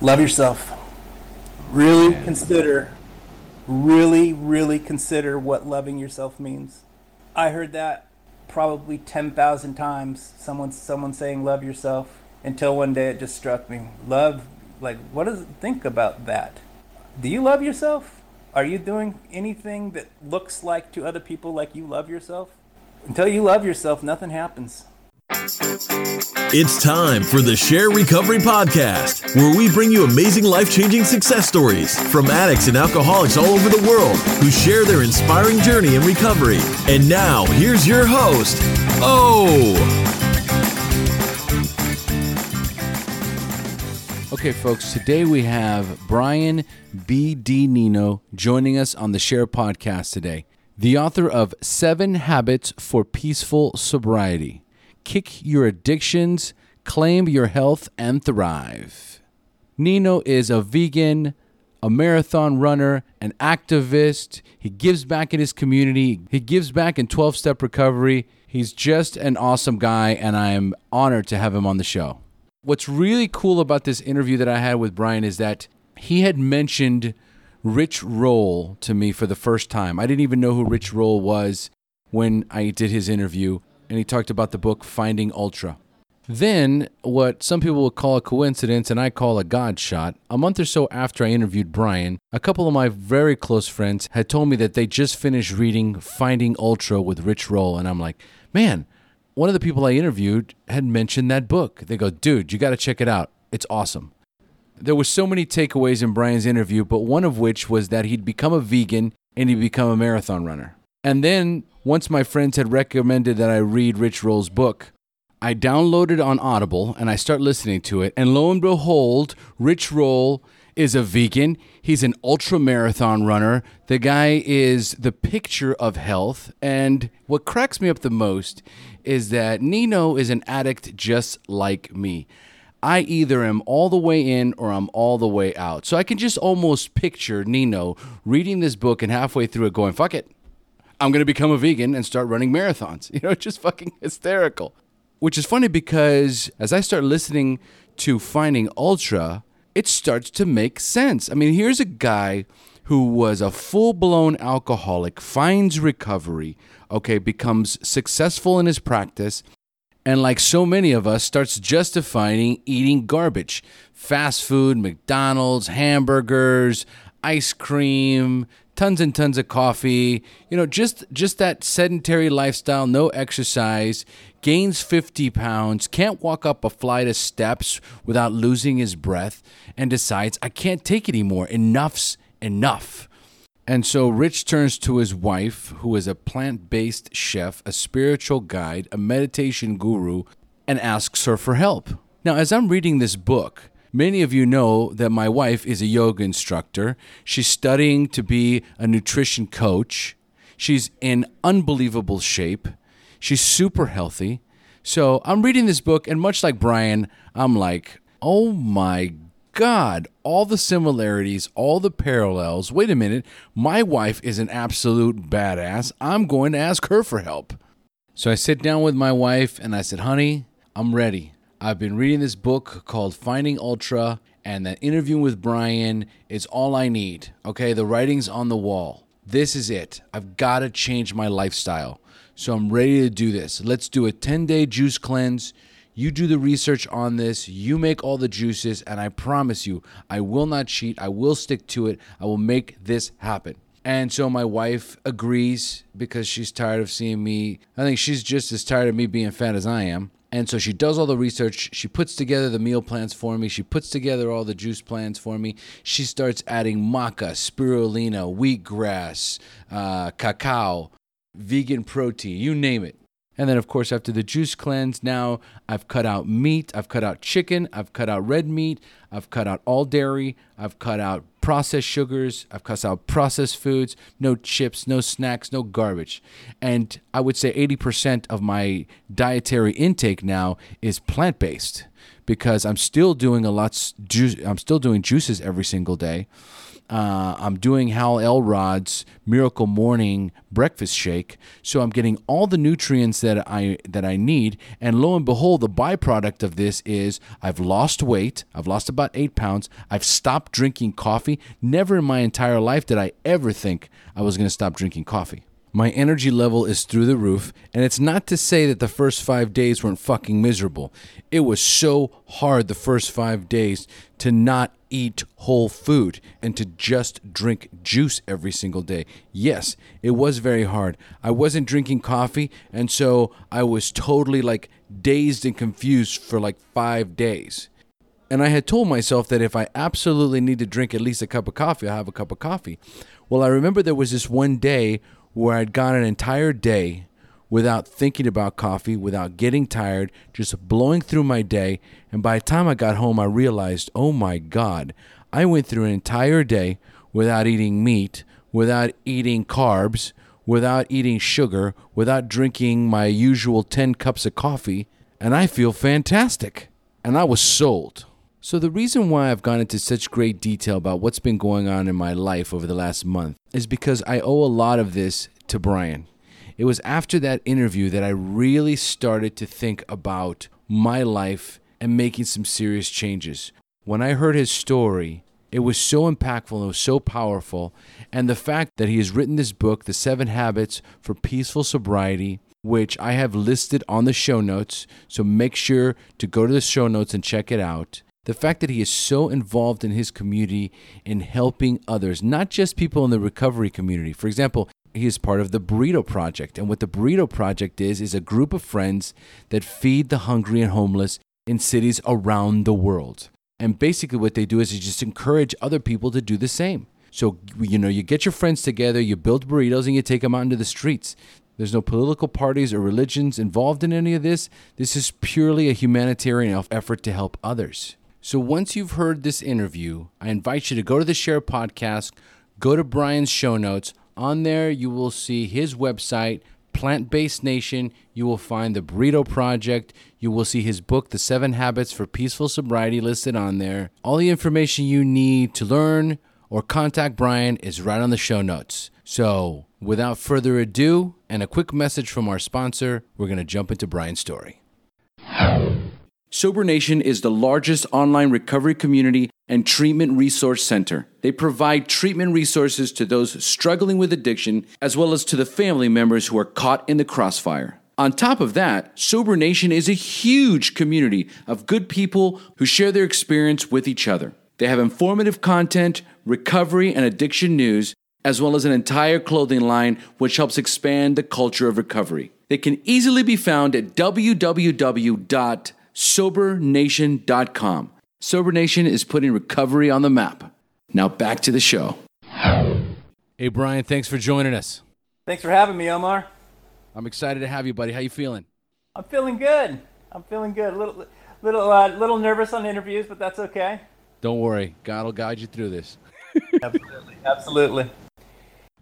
Love yourself. Really consider, really, really consider what loving yourself means. I heard that probably 10,000 times. Someone, someone saying love yourself until one day it just struck me. Love, like, what does it think about that? Do you love yourself? Are you doing anything that looks like to other people like you love yourself? Until you love yourself, nothing happens. It's time for the SHAIR Recovery Podcast, where we bring you amazing life changing success stories from addicts and alcoholics all over the world who share their inspiring journey in recovery. And now, here's your host, Oh. Okay, folks, today we have Bryon B.D. Nino joining us on the SHAIR Podcast today, the author of Seven Habits for Peaceful Sobriety kick your addictions, claim your health, and thrive. Nino is a vegan, a marathon runner, an activist. He gives back in his community, he gives back in 12 step recovery. He's just an awesome guy, and I am honored to have him on the show. What's really cool about this interview that I had with Bryon is that he had mentioned Rich Roll to me for the first time. I didn't even know who Rich Roll was when I did his interview and he talked about the book Finding Ultra. Then, what some people would call a coincidence and I call a God shot, a month or so after I interviewed Bryon, a couple of my very close friends had told me that they just finished reading Finding Ultra with Rich Roll. And I'm like, man, one of the people I interviewed had mentioned that book. They go, dude, you got to check it out. It's awesome. There were so many takeaways in Bryon's interview, but one of which was that he'd become a vegan and he'd become a marathon runner. And then once my friends had recommended that I read Rich Roll's book, I downloaded on Audible and I start listening to it. And lo and behold, Rich Roll is a vegan. He's an ultra marathon runner. The guy is the picture of health. And what cracks me up the most is that Nino is an addict just like me. I either am all the way in or I'm all the way out. So I can just almost picture Nino reading this book and halfway through it going, fuck it. I'm going to become a vegan and start running marathons. You know, just fucking hysterical. Which is funny because as I start listening to Finding Ultra, it starts to make sense. I mean, here's a guy who was a full blown alcoholic, finds recovery, okay, becomes successful in his practice, and like so many of us, starts justifying eating garbage fast food, McDonald's, hamburgers, ice cream, tons and tons of coffee, you know, just just that sedentary lifestyle, no exercise, gains 50 pounds, can't walk up a flight of steps without losing his breath, and decides, I can't take it anymore. Enough's enough. And so Rich turns to his wife, who is a plant based chef, a spiritual guide, a meditation guru, and asks her for help. Now, as I'm reading this book, Many of you know that my wife is a yoga instructor. She's studying to be a nutrition coach. She's in unbelievable shape. She's super healthy. So I'm reading this book, and much like Bryon, I'm like, oh my God, all the similarities, all the parallels. Wait a minute, my wife is an absolute badass. I'm going to ask her for help. So I sit down with my wife and I said, honey, I'm ready. I've been reading this book called Finding Ultra, and that interview with Bryon is all I need. Okay, the writing's on the wall. This is it. I've got to change my lifestyle. So I'm ready to do this. Let's do a 10 day juice cleanse. You do the research on this, you make all the juices, and I promise you, I will not cheat. I will stick to it. I will make this happen. And so my wife agrees because she's tired of seeing me. I think she's just as tired of me being fat as I am. And so she does all the research. She puts together the meal plans for me. She puts together all the juice plans for me. She starts adding maca, spirulina, wheatgrass, uh, cacao, vegan protein, you name it. And then, of course, after the juice cleanse, now I've cut out meat, I've cut out chicken, I've cut out red meat, I've cut out all dairy, I've cut out processed sugars, I've cut out processed foods, no chips, no snacks, no garbage. And I would say 80% of my dietary intake now is plant based because I'm still doing a lot, ju- I'm still doing juices every single day. Uh, I'm doing Hal Elrod's Miracle Morning Breakfast Shake, so I'm getting all the nutrients that I that I need. And lo and behold, the byproduct of this is I've lost weight. I've lost about eight pounds. I've stopped drinking coffee. Never in my entire life did I ever think I was going to stop drinking coffee. My energy level is through the roof, and it's not to say that the first five days weren't fucking miserable. It was so hard the first five days to not eat whole food and to just drink juice every single day. Yes, it was very hard. I wasn't drinking coffee, and so I was totally like dazed and confused for like five days. And I had told myself that if I absolutely need to drink at least a cup of coffee, I'll have a cup of coffee. Well, I remember there was this one day where I'd gone an entire day without thinking about coffee, without getting tired, just blowing through my day. And by the time I got home, I realized, oh my God, I went through an entire day without eating meat, without eating carbs, without eating sugar, without drinking my usual 10 cups of coffee, and I feel fantastic. And I was sold. So, the reason why I've gone into such great detail about what's been going on in my life over the last month is because I owe a lot of this to Bryon. It was after that interview that I really started to think about my life and making some serious changes. When I heard his story, it was so impactful and it was so powerful. And the fact that he has written this book, The Seven Habits for Peaceful Sobriety, which I have listed on the show notes. So make sure to go to the show notes and check it out the fact that he is so involved in his community in helping others, not just people in the recovery community. For example, he is part of the Burrito Project. And what the Burrito Project is, is a group of friends that feed the hungry and homeless in cities around the world. And basically, what they do is they just encourage other people to do the same. So, you know, you get your friends together, you build burritos, and you take them out into the streets. There's no political parties or religions involved in any of this. This is purely a humanitarian effort to help others. So once you've heard this interview, I invite you to go to the SHAIR Podcast, go to Bryon's show notes. On there, you will see his website, Plant Based Nation. You will find the Burrito Project. You will see his book, The Seven Habits for Peaceful Sobriety, listed on there. All the information you need to learn or contact Bryon is right on the show notes. So, without further ado, and a quick message from our sponsor, we're going to jump into Bryon's story. Sober Nation is the largest online recovery community and treatment resource center. They provide treatment resources to those struggling with addiction, as well as to the family members who are caught in the crossfire. On top of that, Sober Nation is a huge community of good people who share their experience with each other. They have informative content, recovery and addiction news, as well as an entire clothing line which helps expand the culture of recovery. They can easily be found at www SoberNation.com. Sober Nation is putting recovery on the map. Now back to the show. Hey Bryon, thanks for joining us. Thanks for having me, Omar. I'm excited to have you, buddy. How you feeling? I'm feeling good. I'm feeling good. A little, little, uh, little nervous on interviews, but that's okay. Don't worry. God will guide you through this. absolutely, absolutely.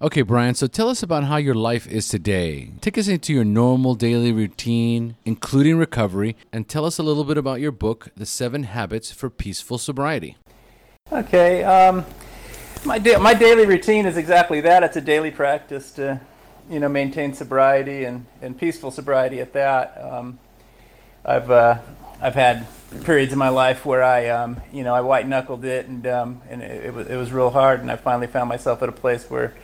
Okay, Bryon, so tell us about how your life is today. Take us into your normal daily routine, including recovery, and tell us a little bit about your book, The Seven Habits for Peaceful Sobriety. Okay, um, my, da- my daily routine is exactly that. It's a daily practice to, you know, maintain sobriety and, and peaceful sobriety at that. Um, I've, uh, I've had periods in my life where I, um, you know, I white knuckled it and, um, and it, it, was, it was real hard, and I finally found myself at a place where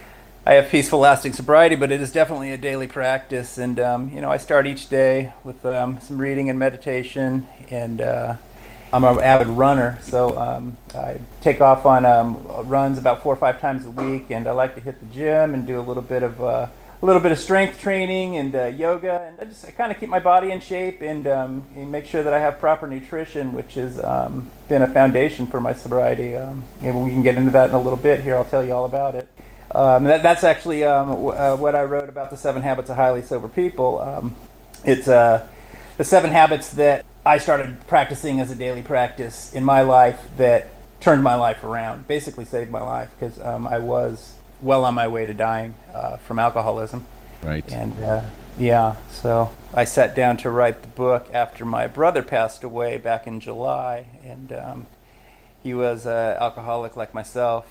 I have peaceful, lasting sobriety, but it is definitely a daily practice. And um, you know, I start each day with um, some reading and meditation, and uh, I'm an avid runner, so um, I take off on um, runs about four or five times a week, and I like to hit the gym and do a little bit of uh, a little bit of strength training and uh, yoga, and I just I kind of keep my body in shape and, um, and, make sure that I have proper nutrition, which has um, been a foundation for my sobriety. Maybe we can get into that in a little bit here. I'll tell you all about it. Um, that, that's actually um, w- uh, what I wrote about the seven habits of highly sober people. Um, it's uh, the seven habits that I started practicing as a daily practice in my life that turned my life around, basically saved my life because um, I was well on my way to dying uh, from alcoholism. Right. And uh, yeah, so I sat down to write the book after my brother passed away back in July, and um, he was an alcoholic like myself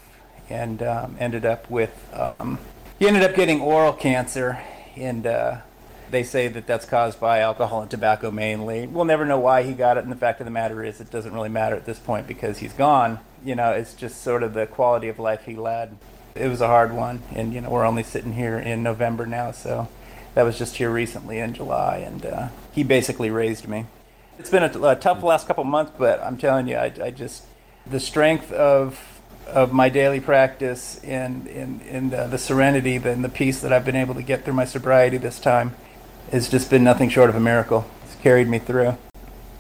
and um, ended up with um, he ended up getting oral cancer, and uh, they say that that's caused by alcohol and tobacco mainly. We'll never know why he got it, and the fact of the matter is, it doesn't really matter at this point because he's gone. You know, it's just sort of the quality of life he led. It was a hard one, and you know, we're only sitting here in November now, so that was just here recently in July, and uh, he basically raised me. It's been a, tough last couple months, but I'm telling you, I, I just the strength of of my daily practice and and, and uh, the serenity and the peace that I've been able to get through my sobriety this time has just been nothing short of a miracle. It's carried me through.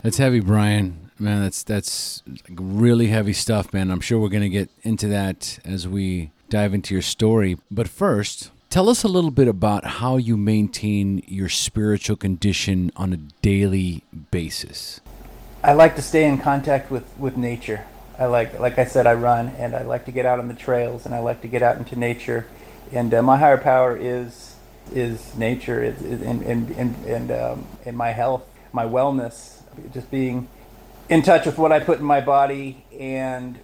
That's heavy, Bryon. Man, that's that's really heavy stuff, man. I'm sure we're going to get into that as we dive into your story. But first, tell us a little bit about how you maintain your spiritual condition on a daily basis. I like to stay in contact with, with nature. I like, like I said, I run and I like to get out on the trails and I like to get out into nature. And uh, my higher power is is nature, is, is and and and and, um, and my health, my wellness, just being in touch with what I put in my body and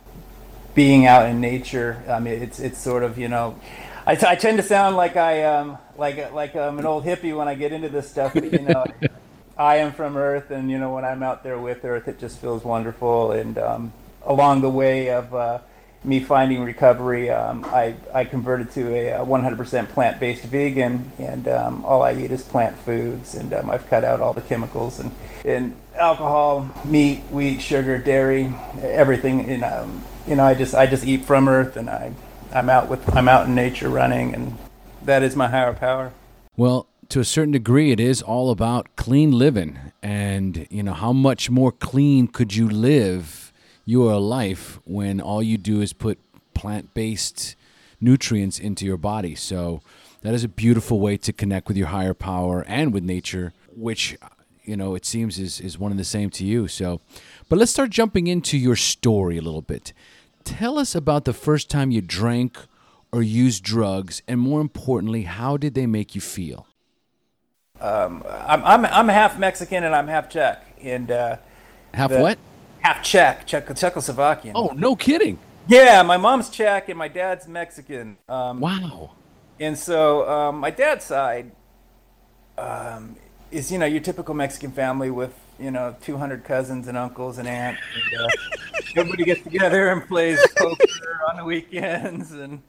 being out in nature. I mean, it's it's sort of you know, I, t- I tend to sound like I um like like I'm an old hippie when I get into this stuff, but you know. I am from Earth, and you know when I'm out there with Earth, it just feels wonderful. And um, along the way of uh, me finding recovery, um, I, I converted to a, 100% plant-based vegan, and um, all I eat is plant foods, and um, I've cut out all the chemicals and, and alcohol, meat, wheat, sugar, dairy, everything. And um, you know, I just I just eat from earth, and I I'm out with I'm out in nature running, and that is my higher power. Well, to a certain degree, it is all about clean living, and you know how much more clean could you live your life when all you do is put plant based nutrients into your body. So that is a beautiful way to connect with your higher power and with nature, which you know it seems is is one and the same to you. So, but let's start jumping into your story a little bit. Tell us about the first time you drank or used drugs, and more importantly, how did they make you feel? Um, I'm, I'm I'm half Mexican and I'm half Czech, and uh, half the, what? Half Czech, Czech Czechoslovakian. Oh, no kidding. Yeah, my mom's Czech and my dad's Mexican. Um, wow. And so um, my dad's side um, is, you know, your typical Mexican family with, you know, 200 cousins and uncles and aunts. And, uh, everybody gets together and plays poker on the weekends. And,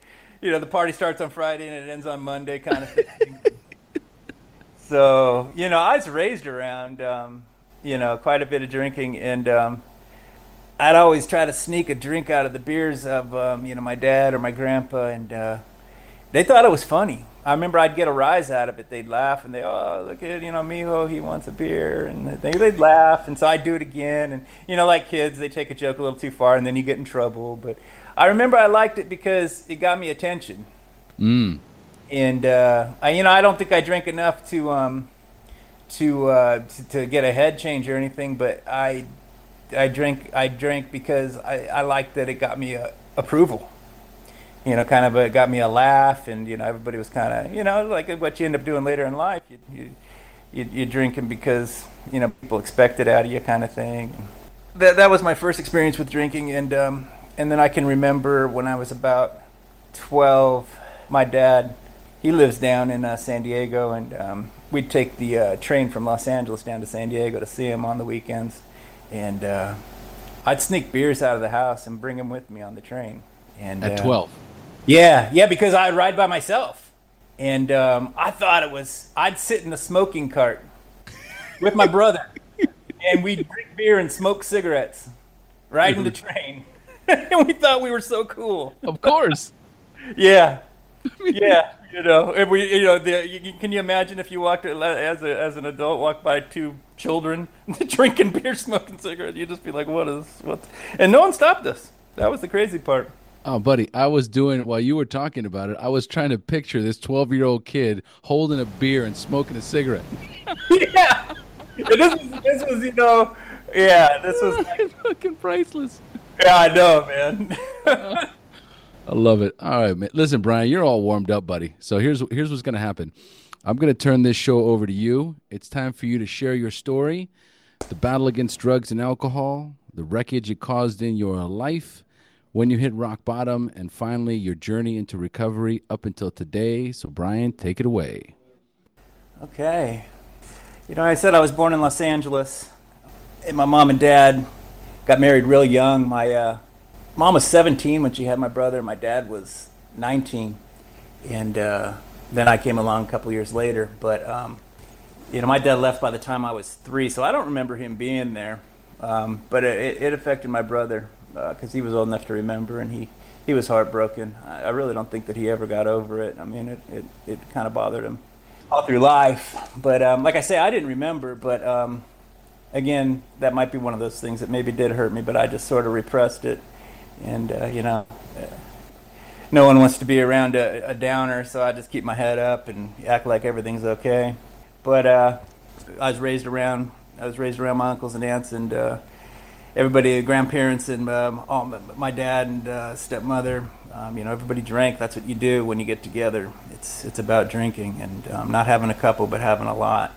you know, the party starts on Friday and it ends on Monday kind of thing. so, you know, I was raised around, um, you know, quite a bit of drinking. And, um, I'd always try to sneak a drink out of the beers of um, you know my dad or my grandpa, and uh, they thought it was funny. I remember I'd get a rise out of it. They'd laugh and they, oh look at you know Mijo, he wants a beer, and they, they'd laugh, and so I'd do it again, and you know like kids, they take a joke a little too far, and then you get in trouble. But I remember I liked it because it got me attention. Mm. And uh, I, you know, I don't think I drank enough to um, to, uh, to to get a head change or anything, but I I drink I drank because I, I liked that it got me a, approval. You know, kind of a, got me a laugh, and you know everybody was kind of you know like what you end up doing later in life. You you you you're drinking because you know people expect it out of you, kind of thing. That that was my first experience with drinking, and um, and then I can remember when I was about twelve, my dad he lives down in uh, San Diego, and um, we'd take the uh, train from Los Angeles down to San Diego to see him on the weekends and uh, I'd sneak beers out of the house and bring them with me on the train. And at uh, twelve. Yeah, yeah, because I'd ride by myself, and um, I thought it was I'd sit in the smoking cart with my brother, and we'd drink beer and smoke cigarettes, riding the train, and we thought we were so cool. Of course. yeah, yeah. You know, if we, you know, the, you, can you imagine if you walked as a, as an adult, walk by two children drinking beer, smoking cigarettes, you'd just be like, "What is what?" And no one stopped us. That was the crazy part. Oh, buddy, I was doing while you were talking about it. I was trying to picture this twelve-year-old kid holding a beer and smoking a cigarette. yeah, this was this was you know, yeah, this was like, fucking priceless. Yeah, I know, man. Uh, I love it. All right, man. Listen, Bryon, you're all warmed up, buddy. So here's here's what's gonna happen. I'm gonna turn this show over to you. It's time for you to share your story, the battle against drugs and alcohol, the wreckage it caused in your life, when you hit rock bottom, and finally your journey into recovery up until today. So, Bryon, take it away. Okay. You know, I said I was born in Los Angeles, and my mom and dad got married real young. My uh, mom was 17 when she had my brother, and my dad was 19. And uh, then I came along a couple years later. But, um, you know, my dad left by the time I was three, so I don't remember him being there. Um, but it, it affected my brother because uh, he was old enough to remember, and he, he was heartbroken. I, I really don't think that he ever got over it. I mean, it, it, it kind of bothered him all through life. But um, like I say, I didn't remember. But um, again, that might be one of those things that maybe did hurt me, but I just sort of repressed it. And uh, you know, uh, no one wants to be around a, a, downer, so I just keep my head up and act like everything's okay. But uh, I was raised around I was raised around my uncles and aunts and uh, everybody, grandparents and um, all, my dad and uh, stepmother. Um, you know, everybody drank. That's what you do when you get together. It's it's about drinking and um, not having a couple, but having a lot.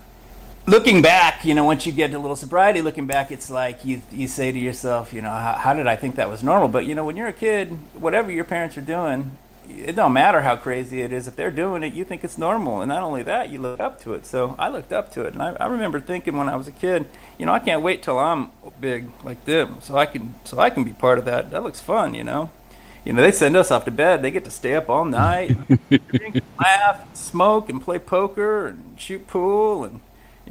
Looking back, you know, once you get a little sobriety, looking back, it's like you you say to yourself, you know, how, how did I think that was normal? But you know, when you're a kid, whatever your parents are doing, it don't matter how crazy it is. If they're doing it, you think it's normal, and not only that, you look up to it. So I looked up to it, and I, I remember thinking when I was a kid, you know, I can't wait till I'm big like them, so I can so I can be part of that. That looks fun, you know you know, they send us off to bed. They get to stay up all night, drink, laugh, smoke, and play poker and shoot pool, and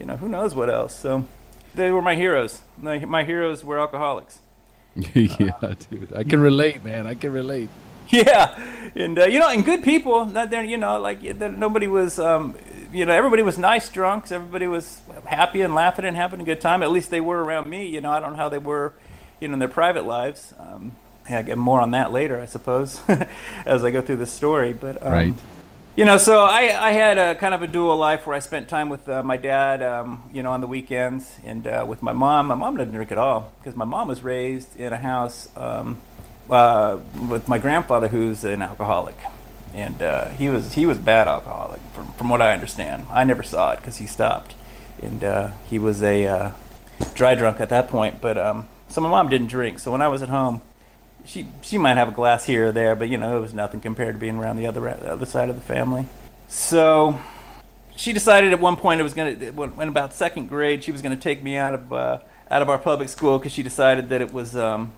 you know, who knows what else. So they were my heroes. My, my heroes were alcoholics. yeah, dude, I can relate, man. I can relate. Yeah, and uh, you know, and good people. Not there, you know, like nobody was. Um, you know, everybody was nice drunks. Everybody was happy and laughing and having a good time. At least they were around me. You know, I don't know how they were, you know, in their private lives. Um, yeah, get more on that later, I suppose, as I go through the story. But um, right. You know, so I, I had a kind of a dual life where I spent time with uh, my dad, um, you know, on the weekends, and uh, with my mom. My mom didn't drink at all because my mom was raised in a house um, uh, with my grandfather, who's an alcoholic, and uh, he was he was bad alcoholic, from from what I understand. I never saw it because he stopped, and uh, he was a uh, dry drunk at that point. But um, so my mom didn't drink. So when I was at home she she might have a glass here or there, but you know it was nothing compared to being around the other the other side of the family. So she decided at one point it was going to when about second grade she was going to take me out of uh, out of our public school because she decided that it was um,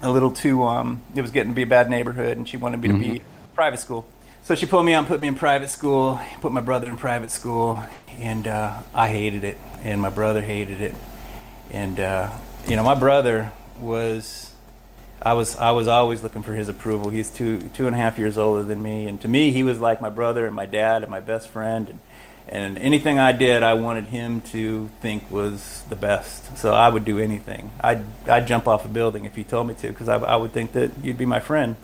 a little too um, it was getting to be a bad neighborhood and she wanted me mm-hmm. to be mm-hmm. private school. So she pulled me out and put me in private school, put my brother in private school, and uh, I hated it, and my brother hated it, and uh, you know my brother was I was I was always looking for his approval. He's two two and a half years older than me, and to me, he was like my brother and my dad and my best friend. And, and anything I did, I wanted him to think was the best. So I would do anything. I'd I'd jump off a building if he told me to, because I, I would think that you'd be my friend.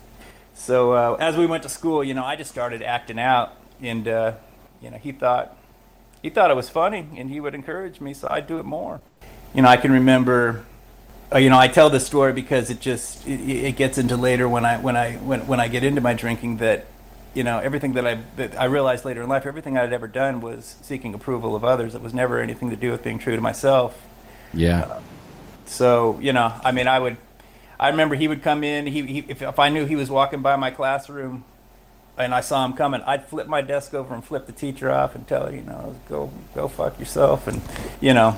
So uh, as we went to school, you know, I just started acting out, and uh, you know, he thought he thought it was funny, and he would encourage me, so I'd do it more. You know, I can remember you know, I tell this story because it just it, it, gets into later when I when I when when I get into my drinking that you know everything that I that I realized later in life everything I'd ever done was seeking approval of others. It was never anything to do with being true to myself. Yeah. Uh, so you know, I mean, I would. I remember he would come in. He, he if, if I knew he was walking by my classroom, and I saw him coming, I'd flip my desk over and flip the teacher off and tell her, you know, go go fuck yourself, and you know,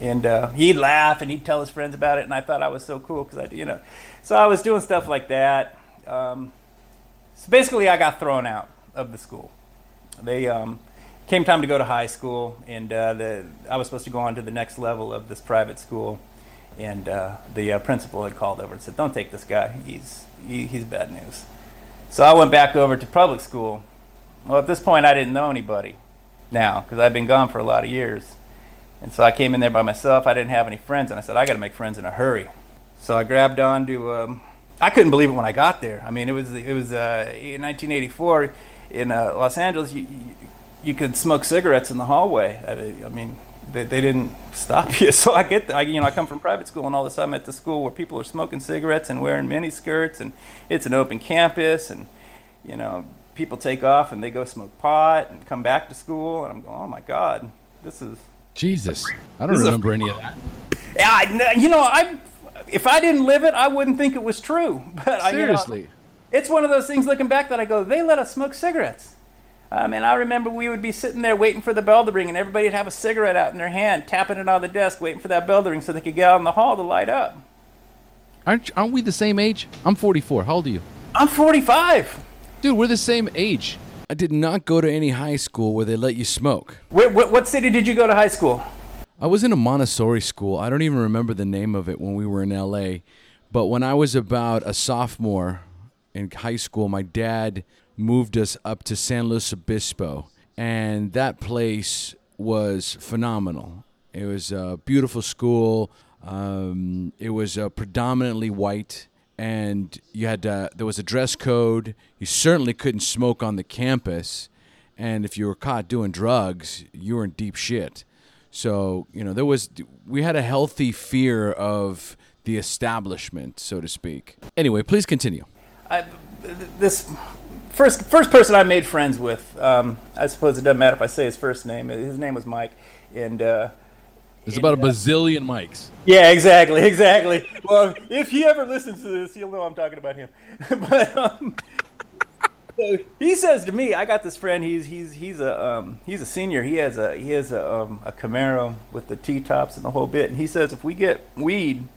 and uh, he'd laugh and he'd tell his friends about it, and I thought I was so cool because I, you know, so I was doing stuff like that. Um, so basically, I got thrown out of the school. They um, came time to go to high school, and uh, the I was supposed to go on to the next level of this private school, and uh, the uh, principal had called over and said, "Don't take this guy. He's he, he's bad news." So I went back over to public school. Well, at this point, I didn't know anybody now because I'd been gone for a lot of years. And so I came in there by myself. I didn't have any friends, and I said, I got to make friends in a hurry. So I grabbed on to. Um, I couldn't believe it when I got there. I mean, it was it was uh, in 1984 in uh, Los Angeles. You, you could smoke cigarettes in the hallway. I, I mean, they, they didn't stop you. So I get, I, you know, I come from private school, and all of a sudden I'm at the school where people are smoking cigarettes and wearing mini skirts, and it's an open campus, and you know, people take off and they go smoke pot and come back to school, and I'm going, oh my God, this is Jesus, I don't remember a, any of that. Yeah, you know, I if I didn't live it, I wouldn't think it was true. But I, you know, Seriously. it's one of those things looking back that I go, they let us smoke cigarettes. I mean, I remember we would be sitting there waiting for the bell to ring, and everybody would have a cigarette out in their hand, tapping it on the desk, waiting for that bell to ring so they could get out in the hall to light up. Aren't, aren't we the same age? I'm 44. How old are you? I'm 45. Dude, we're the same age. I did not go to any high school where they let you smoke. What, what city did you go to high school? I was in a Montessori school. I don't even remember the name of it when we were in LA. But when I was about a sophomore in high school, my dad moved us up to San Luis Obispo. And that place was phenomenal. It was a beautiful school. Um, it was uh, predominantly white. And you had to, there was a dress code. You certainly couldn't smoke on the campus. And if you were caught doing drugs, you were in deep shit. So, you know, there was, we had a healthy fear of the establishment, so to speak. Anyway, please continue. I, this first first person I made friends with. Um, I suppose it doesn't matter if I say his first name. His name was Mike, and uh, There's about a bazillion Mikes. yeah, exactly, exactly. Well, if he ever listens to this, he'll know I'm talking about him. but um, so he says to me, I got this friend. He's he's he's a um, he's a senior. He has a he has a um, a Camaro with the T tops and the whole bit. And he says if we get weed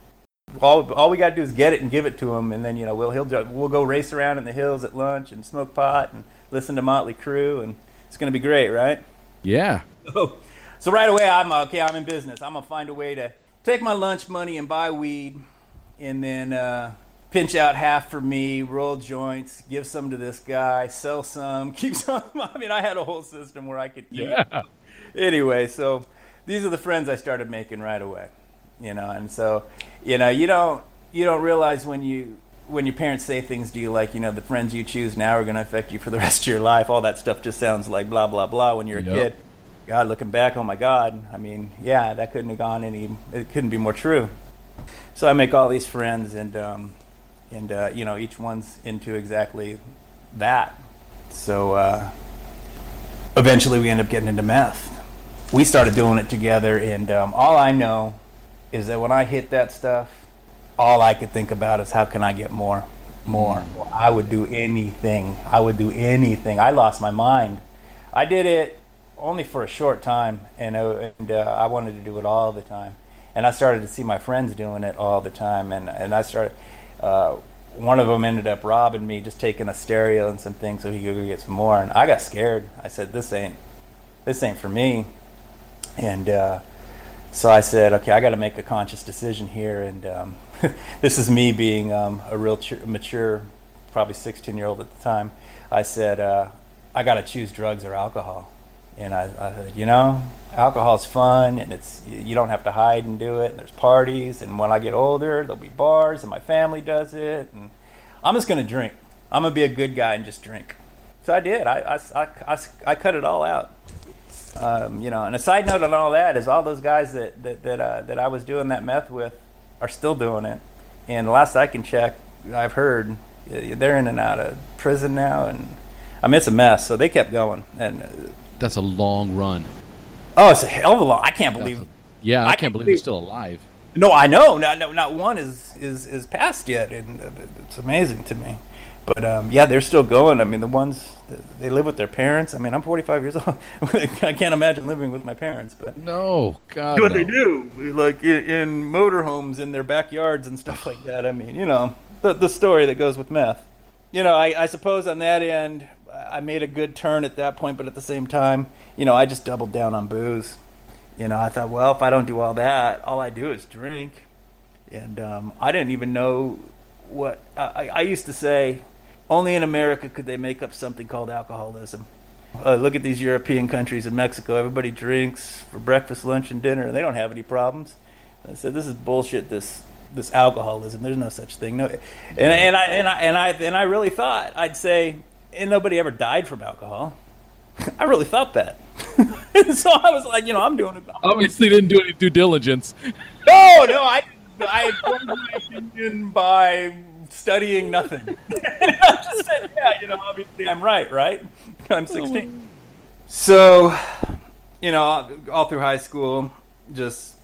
all, all we got to do is get it and give it to him, and then you know we'll he'll we'll go race around in the hills at lunch and smoke pot and listen to Motley Crue, and it's gonna be great, right? Yeah. So, so right away I'm okay. I'm in business. I'm gonna find a way to take my lunch money and buy weed, and then uh, pinch out half for me, roll joints, give some to this guy, sell some, keep some. I mean, I had a whole system where I could eat. Yeah. Anyway, so these are the friends I started making right away, you know, and so you know you don't you don't realize when you when your parents say things to you like you know the friends you choose now are going to affect you for the rest of your life all that stuff just sounds like blah blah blah when you're a Yep. kid god looking back oh my god i mean yeah that couldn't have gone any it couldn't be more true. So i make all these friends and um and uh, you know each one's into exactly that. So uh eventually we end up getting into meth. We started doing it together and um, all i know is that when i hit that stuff all i could think about is how can i get more more. I would do anything. I would do anything. I lost my mind. I did it only for a short time and, and uh, i wanted to do it all the time and i started to see my friends doing it all the time and, and i started uh, one of them ended up robbing me just taking a stereo and some things so he could go get some more and i got scared i said this ain't this ain't for me and uh, so I said, okay, I got to make a conscious decision here. And um, this is me being um, a real ch- mature, probably 16 year old at the time. I said, uh, I got to choose drugs or alcohol. And I, I said, you know, alcohol's fun and it's you don't have to hide and do it. And there's parties. And when I get older, there'll be bars and my family does it. And I'm just going to drink. I'm going to be a good guy and just drink. So I did. I, I, I, I, I cut it all out um, you know, and a side note on all that is all those guys that that that, uh, that I was doing that meth with are still doing it. And the last I can check, I've heard uh, they're in and out of prison now, and I mean it's a mess. So they kept going, and uh, That's a long run. oh, it's a hell of a long. I can't believe. Yeah, I, I can't can't believe believe- he's still alive. No, I know. Not, no, not one is is is passed yet, and it's amazing to me. But um, yeah, they're still going. I mean, the ones they live with their parents. I mean, I'm 45 years old. I can't imagine living with my parents, but No, God. what no. they do, like in, in motorhomes in their backyards and stuff like that. I mean, you know, the the story that goes with meth. You know, I, I suppose on that end, I made a good turn at that point, but at the same time, you know, I just doubled down on booze. You know, I thought, well, if I don't do all that, all I do is drink, and um, I didn't even know what I, I used to say. Only in America could they make up something called alcoholism. Uh, look at these European countries in Mexico. Everybody drinks for breakfast, lunch, and dinner, and they don't have any problems. I said, "This is bullshit. This this alcoholism. There's no such thing." No, and, and I and I and I and I really thought I'd say, and nobody ever died from alcohol. I really thought that. so I was like, you know, I'm doing it. Obviously, didn't do any due diligence. No, no, I I formed my opinion by studying nothing. I just said, yeah, you know, obviously I'm right, right? I'm 16. So, you know, all through high school, just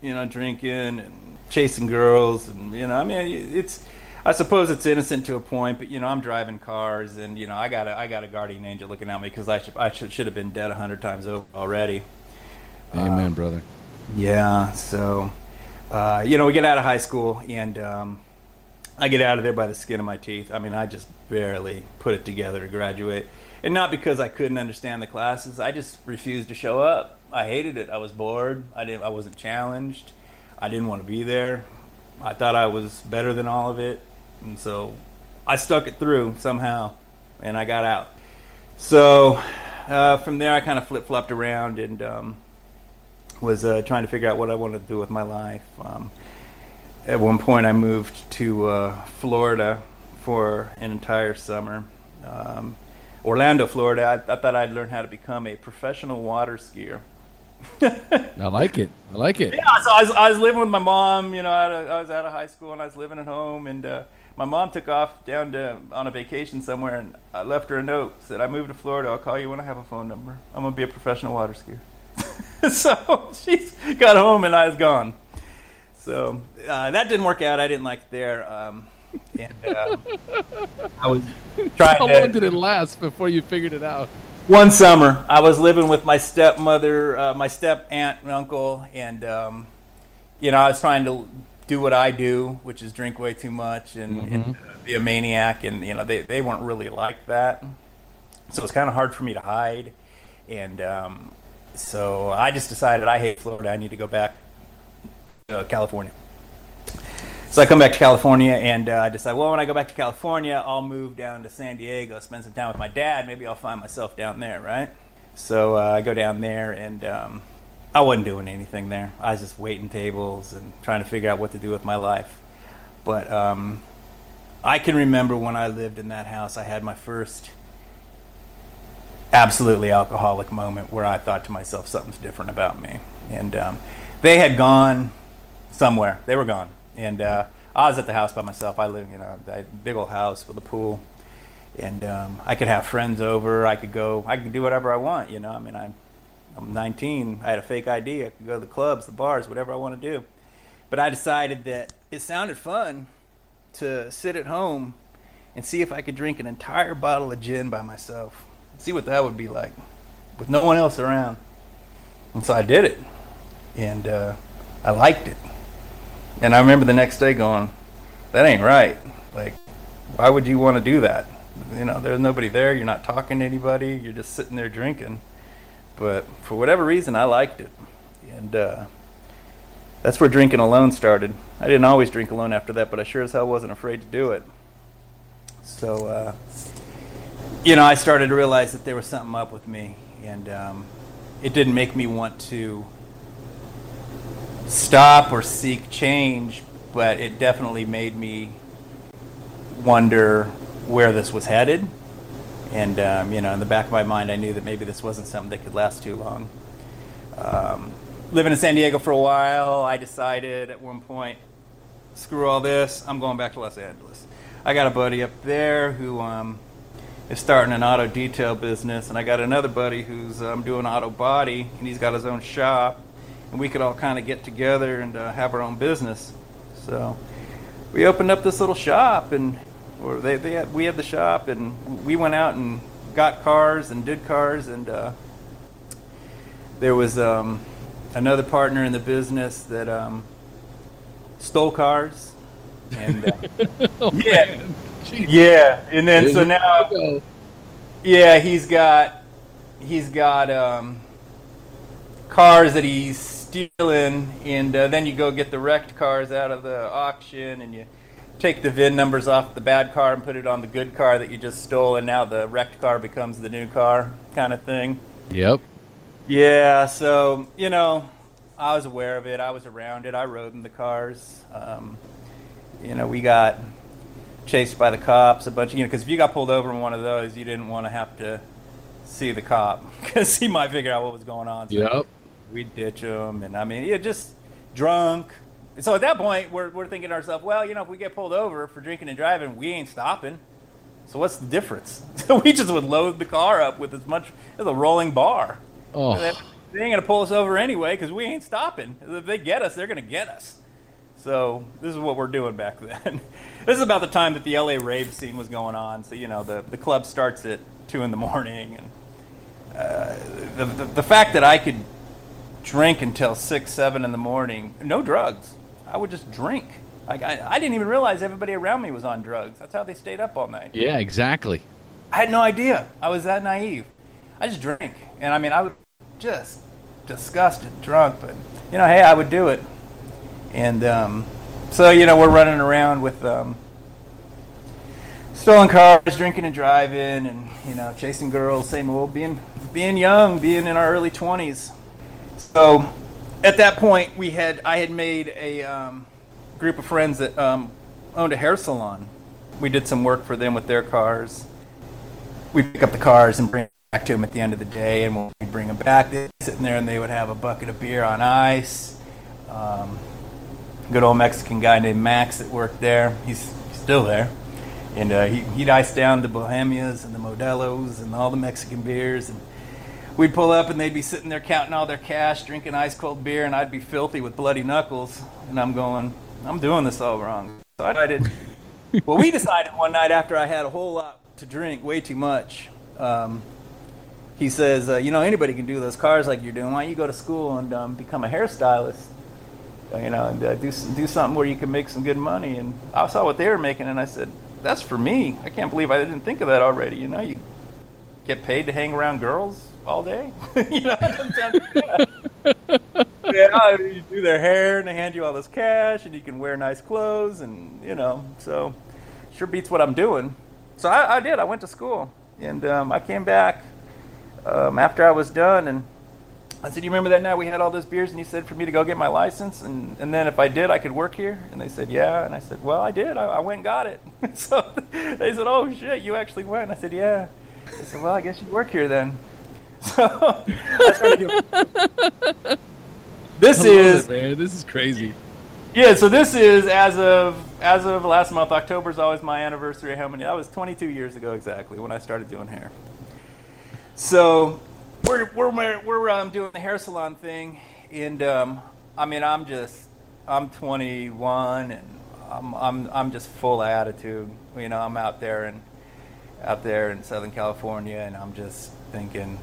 you know, drinking and chasing girls, and you know, I mean, it's. I suppose it's innocent to a point, but you know, I'm driving cars, and you know, I got a I got a guardian angel looking at me because I should I should, should have been dead a hundred times over already. Amen, brother. Yeah, so uh, you know, we get out of high school, and um, I get out of there by the skin of my teeth. I mean, I just barely put it together to graduate, and not because I couldn't understand the classes. I just refused to show up. I hated it. I was bored. I didn't. I wasn't challenged. I didn't want to be there. I thought I was better than all of it, and so I stuck it through somehow, and I got out. So uh, from there, I kind of flip flopped around and. Um, was uh, trying to figure out what I wanted to do with my life. Um, at one point, I moved to uh, Florida for an entire summer. Um, Orlando, Florida. I, I, thought I'd learn how to become a professional water skier. I like it. I like it. Yeah, so I was, I was living with my mom. You know, I was out of high school and I was living at home, and uh, my mom took off down to on a vacation somewhere, and I left her a note. Said, "I moved to Florida. I'll call you when I have a phone number. I'm gonna be a professional water skier." so she got home and I was gone. So uh, that didn't work out. I didn't like it there. Um, and uh, I was trying How to. long did it last before you figured it out? One summer, I was living with my stepmother, uh, my step aunt and uncle, and um, you know I was trying to do what I do, which is drink way too much and, Mm-hmm. and be a maniac, and you know they they weren't really like that, so it's kind of hard for me to hide, and um, so I just decided I hate Florida. I need to go back to California. So I come back to California and uh, I decide, well, when I go back to California, I'll move down to San Diego, spend some time with my dad. Maybe I'll find myself down there, right? So uh, I go down there and um, I wasn't doing anything there. I was just waiting tables and trying to figure out what to do with my life. But um, I can remember when I lived in that house, I had my first absolutely alcoholic moment where I thought to myself, something's different about me. And um, they had gone somewhere. They were gone. And uh, I was at the house by myself. I live, in a big old house with a pool. And um, I could have friends over. I could go, I could do whatever I want, you know. I mean, I'm, I'm 19. I had a fake ID. I could go to the clubs, the bars, whatever I want to do. But I decided that it sounded fun to sit at home and see if I could drink an entire bottle of gin by myself see what that would be like with no one else around. And so I did it, and uh, I liked it. And I remember the next day going, "That ain't right. Like, why would you want to do that? You know, there's nobody there. You're not talking to anybody. You're just sitting there drinking." But for whatever reason, I liked it, and uh, that's where drinking alone started. I didn't always drink alone after that, but I sure as hell wasn't afraid to do it. So. Uh, you know, I started to realize that there was something up with me, and um, it didn't make me want to stop or seek change, but it definitely made me wonder where this was headed. And um, you know, in the back of my mind, I knew that maybe this wasn't something that could last too long. Um, living in San Diego for a while, I decided at one point, screw all this, I'm going back to Los Angeles. I got a buddy up there who um, is starting an auto detail business, and I got another buddy who's um, doing auto body, and he's got his own shop, and we could all kind of get together and uh, have our own business. So we opened up this little shop, and or they, they had, we had the shop, and we went out and got cars and did cars, and uh, there was um, another partner in the business that um, stole cars, and uh, Oh, yeah. Yeah, and then so now, yeah, he's got he's got um, cars that he's stealing, and uh, then you go get the wrecked cars out of the auction, and you take the VIN numbers off the bad car and put it on the good car that you just stole, and now the wrecked car becomes the new car, kind of thing. Yep. Yeah, so you know, I was aware of it. I was around it. I rode in the cars. Um, you know, we got chased by the cops a bunch. Of, you know, because if you got pulled over in one of those, you didn't want to have to see the cop because he might figure out what was going on. So Yep. We'd ditch him, and I mean, yeah, just drunk. So at that point, we're we're thinking to ourselves, well, you know, if we get pulled over for drinking and driving, we ain't stopping. So what's the difference? So we just would load the car up with as much as a rolling bar. Oh, they ain't gonna pull us over anyway because we ain't stopping. If they get us, they're gonna get us. So this is what we're doing back then. this is about the time that the LA rave scene was going on. So you know the the club starts at two in the morning, and uh, the, the the fact that I could drink until six seven in the morning, no drugs. I would just drink. Like I, I didn't even realize everybody around me was on drugs. That's how they stayed up all night. Yeah, exactly. I had no idea. I was that naive. I just drank, and I mean, I was just disgusted, drunk, but you know, hey, I would do it. And um, so, you know, we're running around with um, stolen cars, drinking and driving, and you know, chasing girls, same old, being being young, being in our early twenties. So, at that point, we had I had made a um, group of friends that um, owned a hair salon. We did some work for them with their cars. We pick up the cars and bring them back to them at the end of the day, and when we bring them back, they're sitting there and they would have a bucket of beer on ice. Um, good old Mexican guy named Max that worked there. He's still there. And uh, he, he'd ice down the Bohemias and the Modelos and all the Mexican beers. And we'd pull up and they'd be sitting there counting all their cash, drinking ice cold beer, and I'd be filthy with bloody knuckles. And I'm going, I'm doing this all wrong. So I decided, well, we decided one night after I had a whole lot to drink, way too much. Um, he says, uh, you know, anybody can do those cars like you're doing. Why don't you go to school and um, become a hairstylist? you know, and uh, do do something where you can make some good money. And I saw what they were making, and I said, that's for me. I can't believe I didn't think of that already. You know, you get paid to hang around girls all day. you know, yeah, you do their hair, and they hand you all this cash, and you can wear nice clothes, and you know, so sure beats what I'm doing. So I, I did. I went to school, and um, I came back um, after I was done, and I said, "You remember that night we had all those beers, and you said for me to go get my license, and, and then if I did, I could work here." And they said, "Yeah." And I said, "Well, I did. I, I went and got it." so they said, "Oh shit, you actually went?" I said, "Yeah." I said, "Well, I guess you work here then." So. This is it. This is crazy. yeah. So this is as of as of last month. October is always my anniversary. How many? That was 22 years ago exactly when I started doing hair. So we're we're we're um, doing the hair salon thing, and um, I mean I'm just I'm 21 and I'm I'm I'm just full of attitude. You know I'm out there and out there in Southern California, and I'm just thinking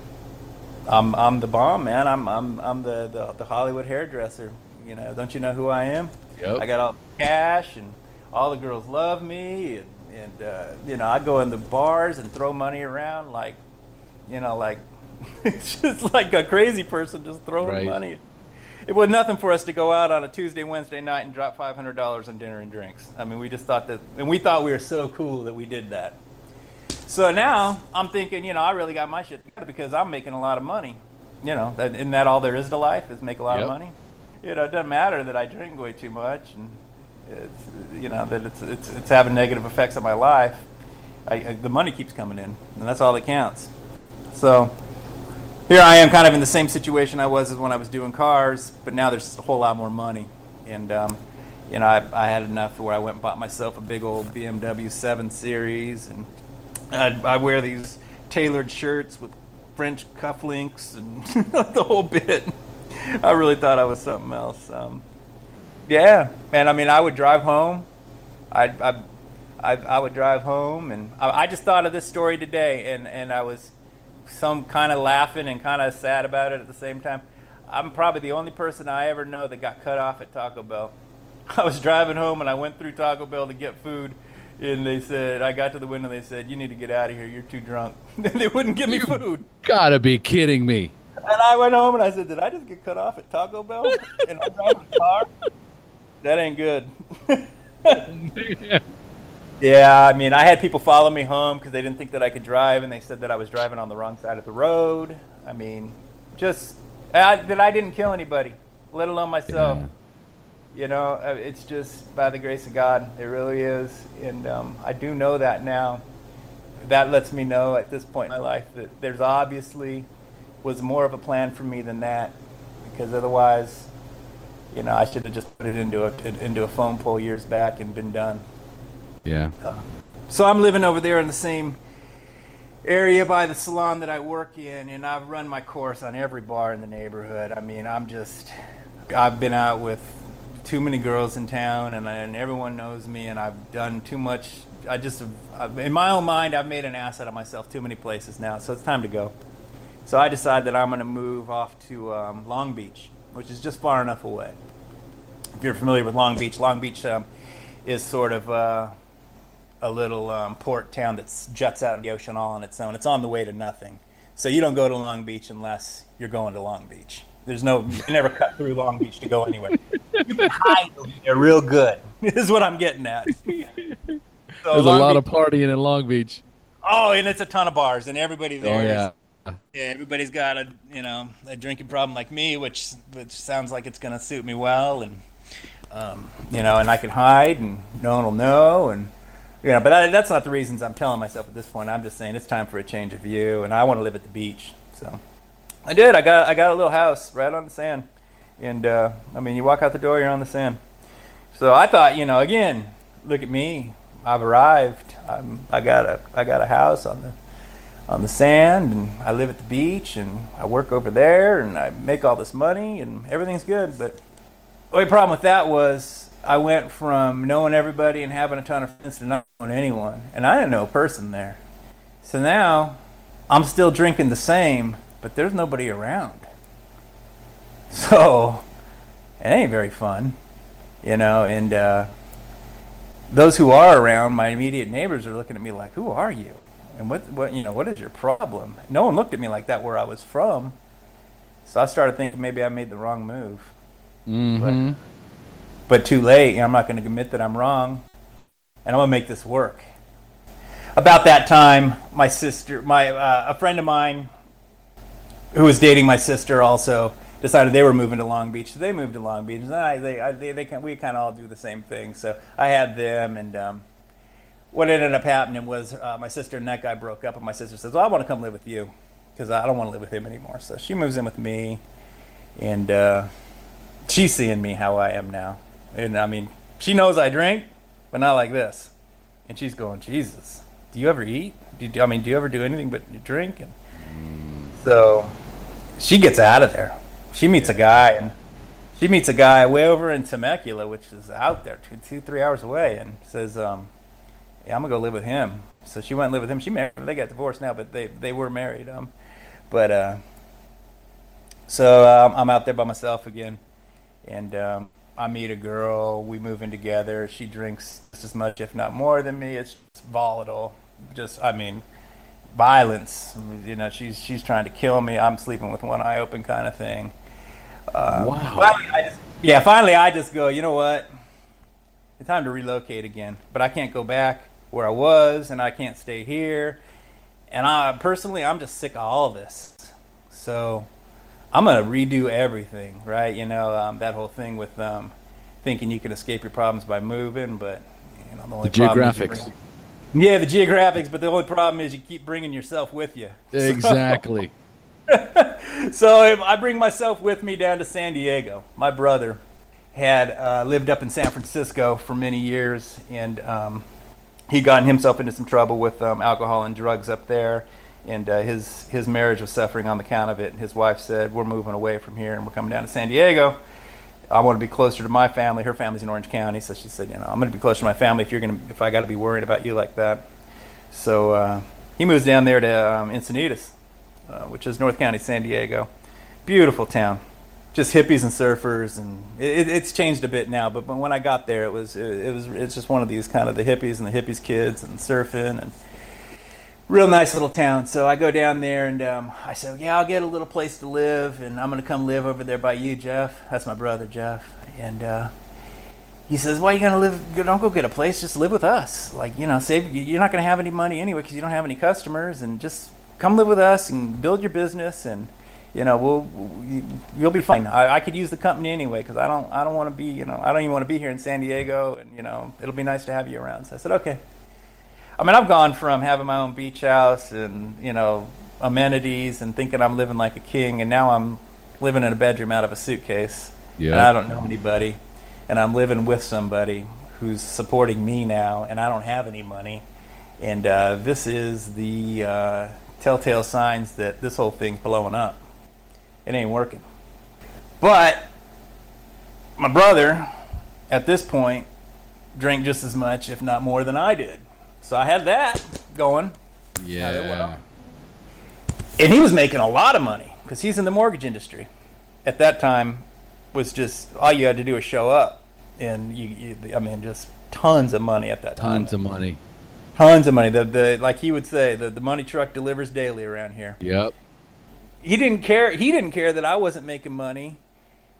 I'm I'm the bomb, man. I'm I'm I'm the the, the Hollywood hairdresser. You know, don't you know who I am? Yep. I got all the cash, and all the girls love me, and and uh, you know I go in the bars and throw money around like, you know, like it's just like a crazy person just throwing Right. money. It was nothing for us to go out on a Tuesday, Wednesday night and drop five hundred dollars on dinner and drinks. I mean, we just thought that, and we thought we were so cool that we did that. So now I'm thinking, you know, I really got my shit together because I'm making a lot of money. You know, that, isn't that all there is to life? Is make a lot Yep. of money. You know, it doesn't matter that I drink way too much, and it's, you know that it's it's it's having negative effects on my life. I, I, the money keeps coming in, and that's all that counts. So here I am, kind of in the same situation I was as when I was doing cars, but now there's a whole lot more money, and um, you know I, I had enough where I went and bought myself a big old BMW 7 Series, and I, I wear these tailored shirts with French cufflinks and the whole bit. I really thought I was something else. Um, yeah, man. I mean, I would drive home. I I I, would drive home, and I, I just thought of this story today, and and I was some kind of laughing and kind of sad about it at the same time. I'm probably the only person I ever know that got cut off at Taco Bell. I was driving home and I went through Taco Bell to get food, and they said I got to the window. and They said you need to get out of here. You're too drunk. they wouldn't give me food. Gotta be kidding me. And I went home and I said, Did I just get cut off at Taco Bell? and I'm driving a car? That ain't good. yeah, I mean, I had people follow me home because they didn't think that I could drive and they said that I was driving on the wrong side of the road. I mean, just I, that I didn't kill anybody, let alone myself. Yeah. You know, uh, it's just by the grace of God. It really is. And um, I do know that now. That lets me know at this point in my life that there's obviously was more of a plan for me than that. Because otherwise, you know, I should have just put it into a into a phone pole years back and been done. Yeah. So I'm living over there in the same area by the salon that I work in, and I've run my course on every bar in the neighborhood. I mean, I'm just, I've been out with too many girls in town, and, and everyone knows me, and I've done too much. I just, in my own mind, I've made an ass out of myself too many places now, so it's time to go. So I decided that I'm going to move off to um, Long Beach, which is just far enough away. If you're familiar with Long Beach, Long Beach um, is sort of uh, a little um, port town that juts out in the ocean all on its own. It's on the way to nothing. So you don't go to Long Beach unless you're going to Long Beach. There's no, you never cut through Long Beach to go anywhere. You can hide there real good. is what I'm getting at. So There's Long a lot Beach- of partying in Long Beach. Oh, and it's a ton of bars, and everybody there. Oh is- yeah. yeah, everybody's got a you know a drinking problem like me, which which sounds like it's gonna suit me well, and um, you know, and I can hide, and no one will know, and you know, but I, that's not the reasons I'm telling myself at this point. I'm just saying it's time for a change of view, and I want to live at the beach. So I did. I got I got a little house right on the sand, and uh, I mean, you walk out the door, you're on the sand. So I thought, you know, again, look at me. I've arrived. I'm, I got a I got a house on the on the sand and I live at the beach and I work over there and I make all this money and everything's good. But the only problem with that was I went from knowing everybody and having a ton of friends to not knowing anyone. And I didn't know a person there. So now I'm still drinking the same, but there's nobody around. So it ain't very fun, you know, and uh, those who are around, my immediate neighbors are looking at me like, who are you? and what what you know what is your problem no one looked at me like that where i was from so i started thinking maybe i made the wrong move Mm-hmm. but too late i'm not going to admit that i'm wrong and i'm going to make this work about that time my sister my uh, a friend of mine who was dating my sister also decided they were moving to long beach so they moved to long beach and I, they, I, they, they can, we kind of all do the same thing so i had them and um, what ended up happening was uh, my sister and that guy broke up, and my sister says, "Well, I want to come live with you because I don't want to live with him anymore." So she moves in with me, and uh, she's seeing me how I am now. And I mean, she knows I drink, but not like this. And she's going, "Jesus, do you ever eat? Do you, I mean, do you ever do anything but drink?" And so she gets out of there. She meets a guy, and she meets a guy way over in Temecula, which is out there, two, two, three hours away, and says, um, yeah, I'm gonna go live with him. So she went and lived with him. She married. They got divorced now, but they they were married. Um, but uh, so um, I'm out there by myself again, and um, I meet a girl. We move in together. She drinks just as much, if not more, than me. It's volatile. Just I mean, violence. You know, she's she's trying to kill me. I'm sleeping with one eye open, kind of thing. Uh, Wow. Finally, just, yeah, finally I just go. You know what? It's time to relocate again, but I can't go back where I was, and I can't stay here. And I personally, I'm just sick of all of this. So I'm gonna redo everything, right? You know, um, that whole thing with um, thinking you can escape your problems by moving, but you know, the only The problem geographics. bring- yeah, the geographics, but the only problem is you keep bringing yourself with you. Exactly. So if I bring myself with me down to San Diego. My brother had uh, lived up in San Francisco for many years, and um, he gotten himself into some trouble with um, alcohol and drugs up there, and uh, his his marriage was suffering on the count of it. And his wife said, "We're moving away from here, and we're coming down to San Diego. I want to be closer to my family. Her family's in Orange County, so she said, you know, I'm going to be closer to my family if you're going to if I got to be worried about you like that." So uh, he moves down there to um, Encinitas, uh, which is North County, San Diego. Beautiful town, just hippies and surfers, and it, it's changed a bit now. But, but when I got there, it was it, it was it's just one of these kind of the hippies and the hippies kids and surfing and real nice little town. So I go down there and um, I said, yeah, I'll get a little place to live, and I'm gonna come live over there by you, Jeff. That's my brother, Jeff, and. Uh, he says, "Why you gonna live? Don't go get a place. Just live with us. Like you know, save. You're not gonna have any money anyway because you don't have any customers, and just come live with us and build your business, and you know, we'll you, you'll be fine. I, I could use the company anyway because I don't I don't want to be you know I don't even want to be here in San Diego, and you know, it'll be nice to have you around." So I said, "Okay." I mean, I've gone from having my own beach house and you know amenities and thinking I'm living like a king, and now I'm living in a bedroom out of a suitcase, Yeah. and I don't know anybody, and I'm living with somebody who's supporting me now, and I don't have any money, And uh, this is the uh, telltale signs that this whole thing's blowing up. It ain't working. But my brother, at this point, drank just as much, if not more, than I did. So I had that going. Yeah. And he was making a lot of money because he's in the mortgage industry. At that time, was just all you had to do was show up, and you, you I mean, just tons of money at that time. Tons of money. Tons of money. The the like he would say, the, the money truck delivers daily around here. Yep. He didn't care. He didn't care that I wasn't making money,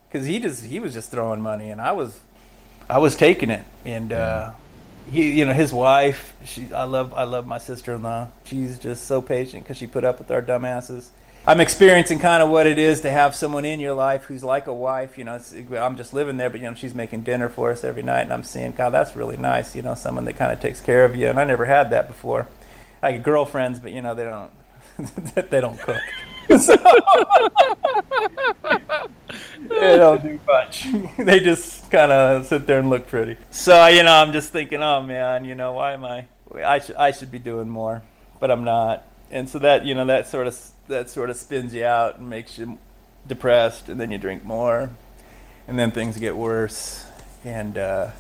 because he just he was just throwing money, and I was, I was taking it. And uh, he, you know, his wife. She, I love I love my sister in law. She's just so patient because she put up with our dumbasses. I'm experiencing kind of what it is to have someone in your life who's like a wife. You know, I'm just living there, but you know, she's making dinner for us every night, and I'm seeing, God, that's really nice. You know, someone that kind of takes care of you, and I never had that before. I get girlfriends, but you know, they don't they don't cook. So- they don't do much. they just kind of sit there and look pretty. So you know, I'm just thinking, oh man, you know, why am I? I should I should be doing more, but I'm not. And so that you know that sort of that sort of spins you out and makes you depressed, and then you drink more, and then things get worse. And uh,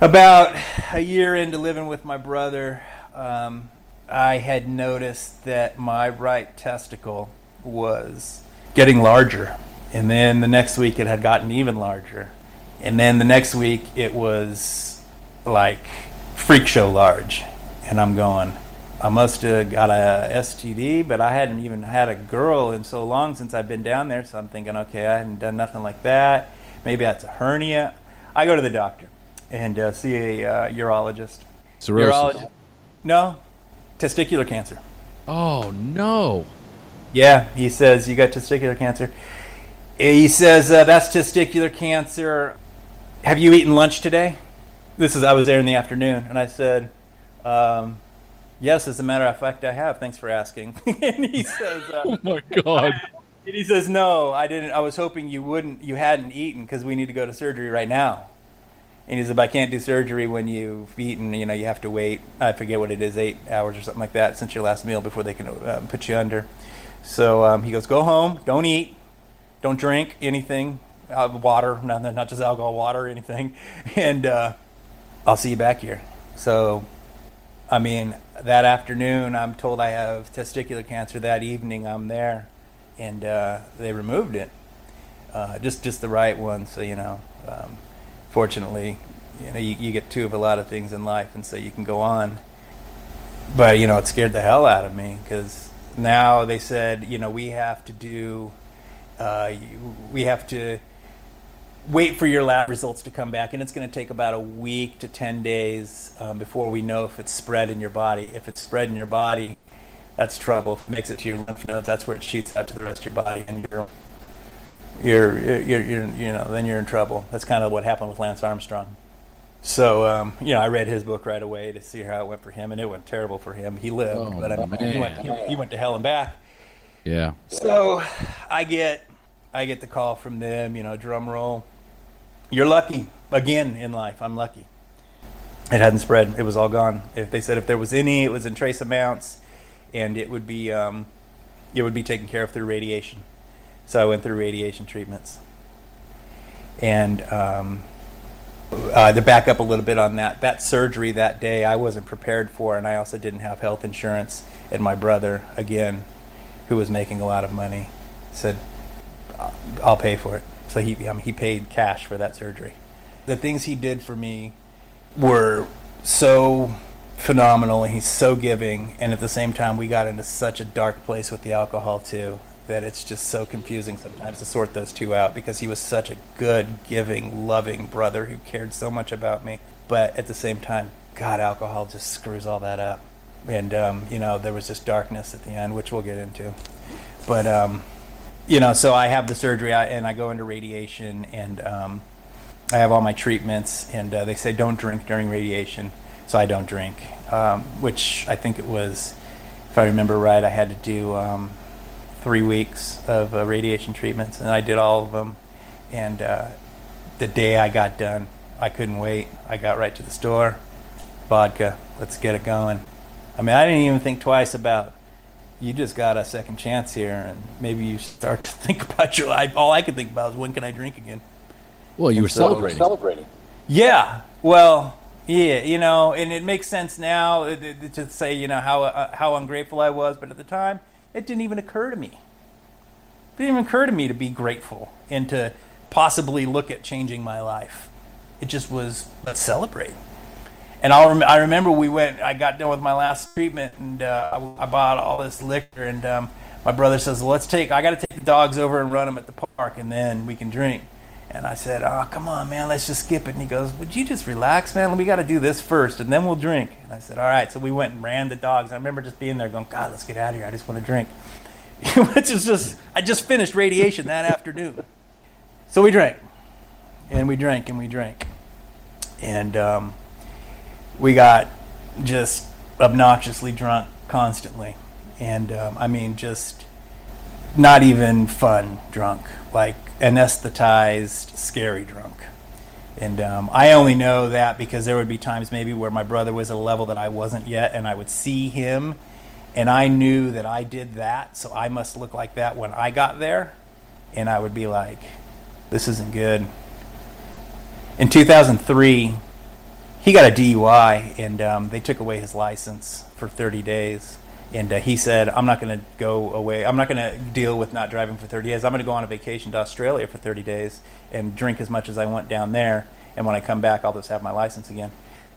about a year into living with my brother, um, I had noticed that my right testicle was getting larger. And then the next week it had gotten even larger. And then the next week it was like freak show large. And I'm going, I must have got a STD, but I hadn't even had a girl in so long since I've been down there. So I'm thinking, okay, I hadn't done nothing like that. Maybe that's a hernia. I go to the doctor and uh, see a uh, urologist. Cirrhosis. Urologist. No, testicular cancer. Oh no. Yeah, he says you got testicular cancer. He says uh, that's testicular cancer. Have you eaten lunch today? This is I was there in the afternoon, and I said, um, "Yes, as a matter of fact, I have. Thanks for asking." and he says, uh, Oh my god. and he says, "No, I didn't. I was hoping you wouldn't. You hadn't eaten because we need to go to surgery right now." And he said, "I can't do surgery when you've eaten. You know, you have to wait. I forget what it is, eight hours or something like that since your last meal before they can uh, put you under." So um, he goes, "Go home. Don't eat. Don't drink anything. Uh, water, not not just alcohol, water, anything. And uh, I'll see you back here." So I mean, that afternoon, I'm told I have testicular cancer. That evening, I'm there, and uh, they removed it, uh, just just the right one. So you know, um, fortunately, you know, you, you get two of a lot of things in life, and so you can go on. But you know, it scared the hell out of me because now they said, you know, we have to do, uh, we have to wait for your lab results to come back, and it's going to take about a week to 10 days um, before we know if it's spread in your body. If it's spread in your body, that's trouble. If it makes it to your lymph nodes, that's where it shoots out to the rest of your body, and you're, you're, you're, you're you know, then you're in trouble. That's kind of what happened with Lance Armstrong. So, um, you know, I read his book right away to see how it went for him, and it went terrible for him. He lived, Oh, but I mean, he, went, he, he went to hell and back. Yeah. So I get I get the call from them, you know, drum roll. You're lucky. Again in life, I'm lucky. It hadn't spread. It was all gone. If they said if there was any, it was in trace amounts and it would be um, it would be taken care of through radiation. So I went through radiation treatments. And um, uh, to back up a little bit on that, that surgery that day I wasn't prepared for, and I also didn't have health insurance. And my brother, again, who was making a lot of money, said, "I'll- "I'll pay for it." So he, I mean, he paid cash for that surgery. The things he did for me were so phenomenal, and he's so giving. And at the same time, we got into such a dark place with the alcohol too that it's just so confusing sometimes to sort those two out because he was such a good, giving, loving brother who cared so much about me. But at the same time, God, alcohol just screws all that up. And um, you know, there was just darkness at the end, which we'll get into. But um, you know, so I have the surgery and I go into radiation, and um, I have all my treatments, and uh, they say don't drink during radiation, so I don't drink. Um, which I think it was, if I remember right, I had to do um, three weeks of uh, radiation treatments, and I did all of them. And uh, the day I got done, I couldn't wait. I got right to the store, vodka, let's get it going. I mean, I didn't even think twice about you just got a second chance here, and maybe you start to think about your life. All I could think about was when can I drink again? Well, you were so- celebrating. Celebrating. Yeah. Well, yeah, you know, and it makes sense now uh, th- th- to say, you know, how uh, how ungrateful I was, but at the time, it didn't even occur to me. It didn't even occur to me to be grateful and to possibly look at changing my life. It just was let's celebrate. And I'll rem- I remember we went. I got done with my last treatment, and uh, I, I bought all this liquor. And um, my brother says, well, "Let's take. I got to take the dogs over and run them at the park, and then we can drink." And I said, "Oh, come on, man, let's just skip it." And he goes, "Would you just relax, man? We got to do this first, and then we'll drink." And I said, "All right." So we went and ran the dogs. I remember just being there, going, "God, let's get out of here. I just want to drink." Which is just, I just finished radiation that afternoon. So we drank, and we drank, and we drank, and um, we got just obnoxiously drunk constantly, and um, I mean just not even fun drunk, like anesthetized, scary drunk. And um, I only know that because there would be times maybe where my brother was at a level that I wasn't yet, and I would see him, and I knew that I did that, so I must look like that when I got there, and I would be like, "This isn't good." In 2003, he got a DUI, and um, they took away his license for 30 days. And uh, he said, "I'm not going to go away. I'm not going to deal with not driving for 30 days. I'm going to go on a vacation to Australia for 30 days and drink as much as I want down there. And when I come back, I'll just have my license again."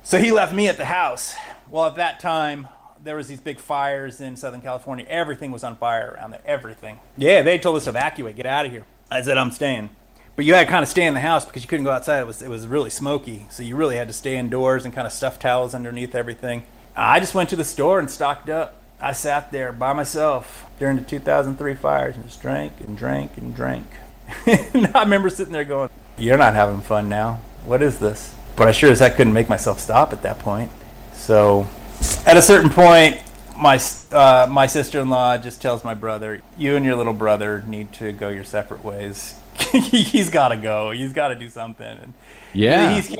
So he left me at the house. Well, at that time, there was these big fires in Southern California. Everything was on fire around there. Everything. Yeah, they told us to evacuate, get out of here. I said, "I'm staying." But you had to kind of stay in the house because you couldn't go outside. It was it was really smoky, so you really had to stay indoors and kind of stuff towels underneath everything. I just went to the store and stocked up. I sat there by myself during the 2003 fires and just drank and drank and drank. and I remember sitting there going, "You're not having fun now. What is this?" But I sure as heck couldn't make myself stop at that point. So, at a certain point, my uh, my sister-in-law just tells my brother, "You and your little brother need to go your separate ways." he's got to go. He's got to do something. And Yeah. He's,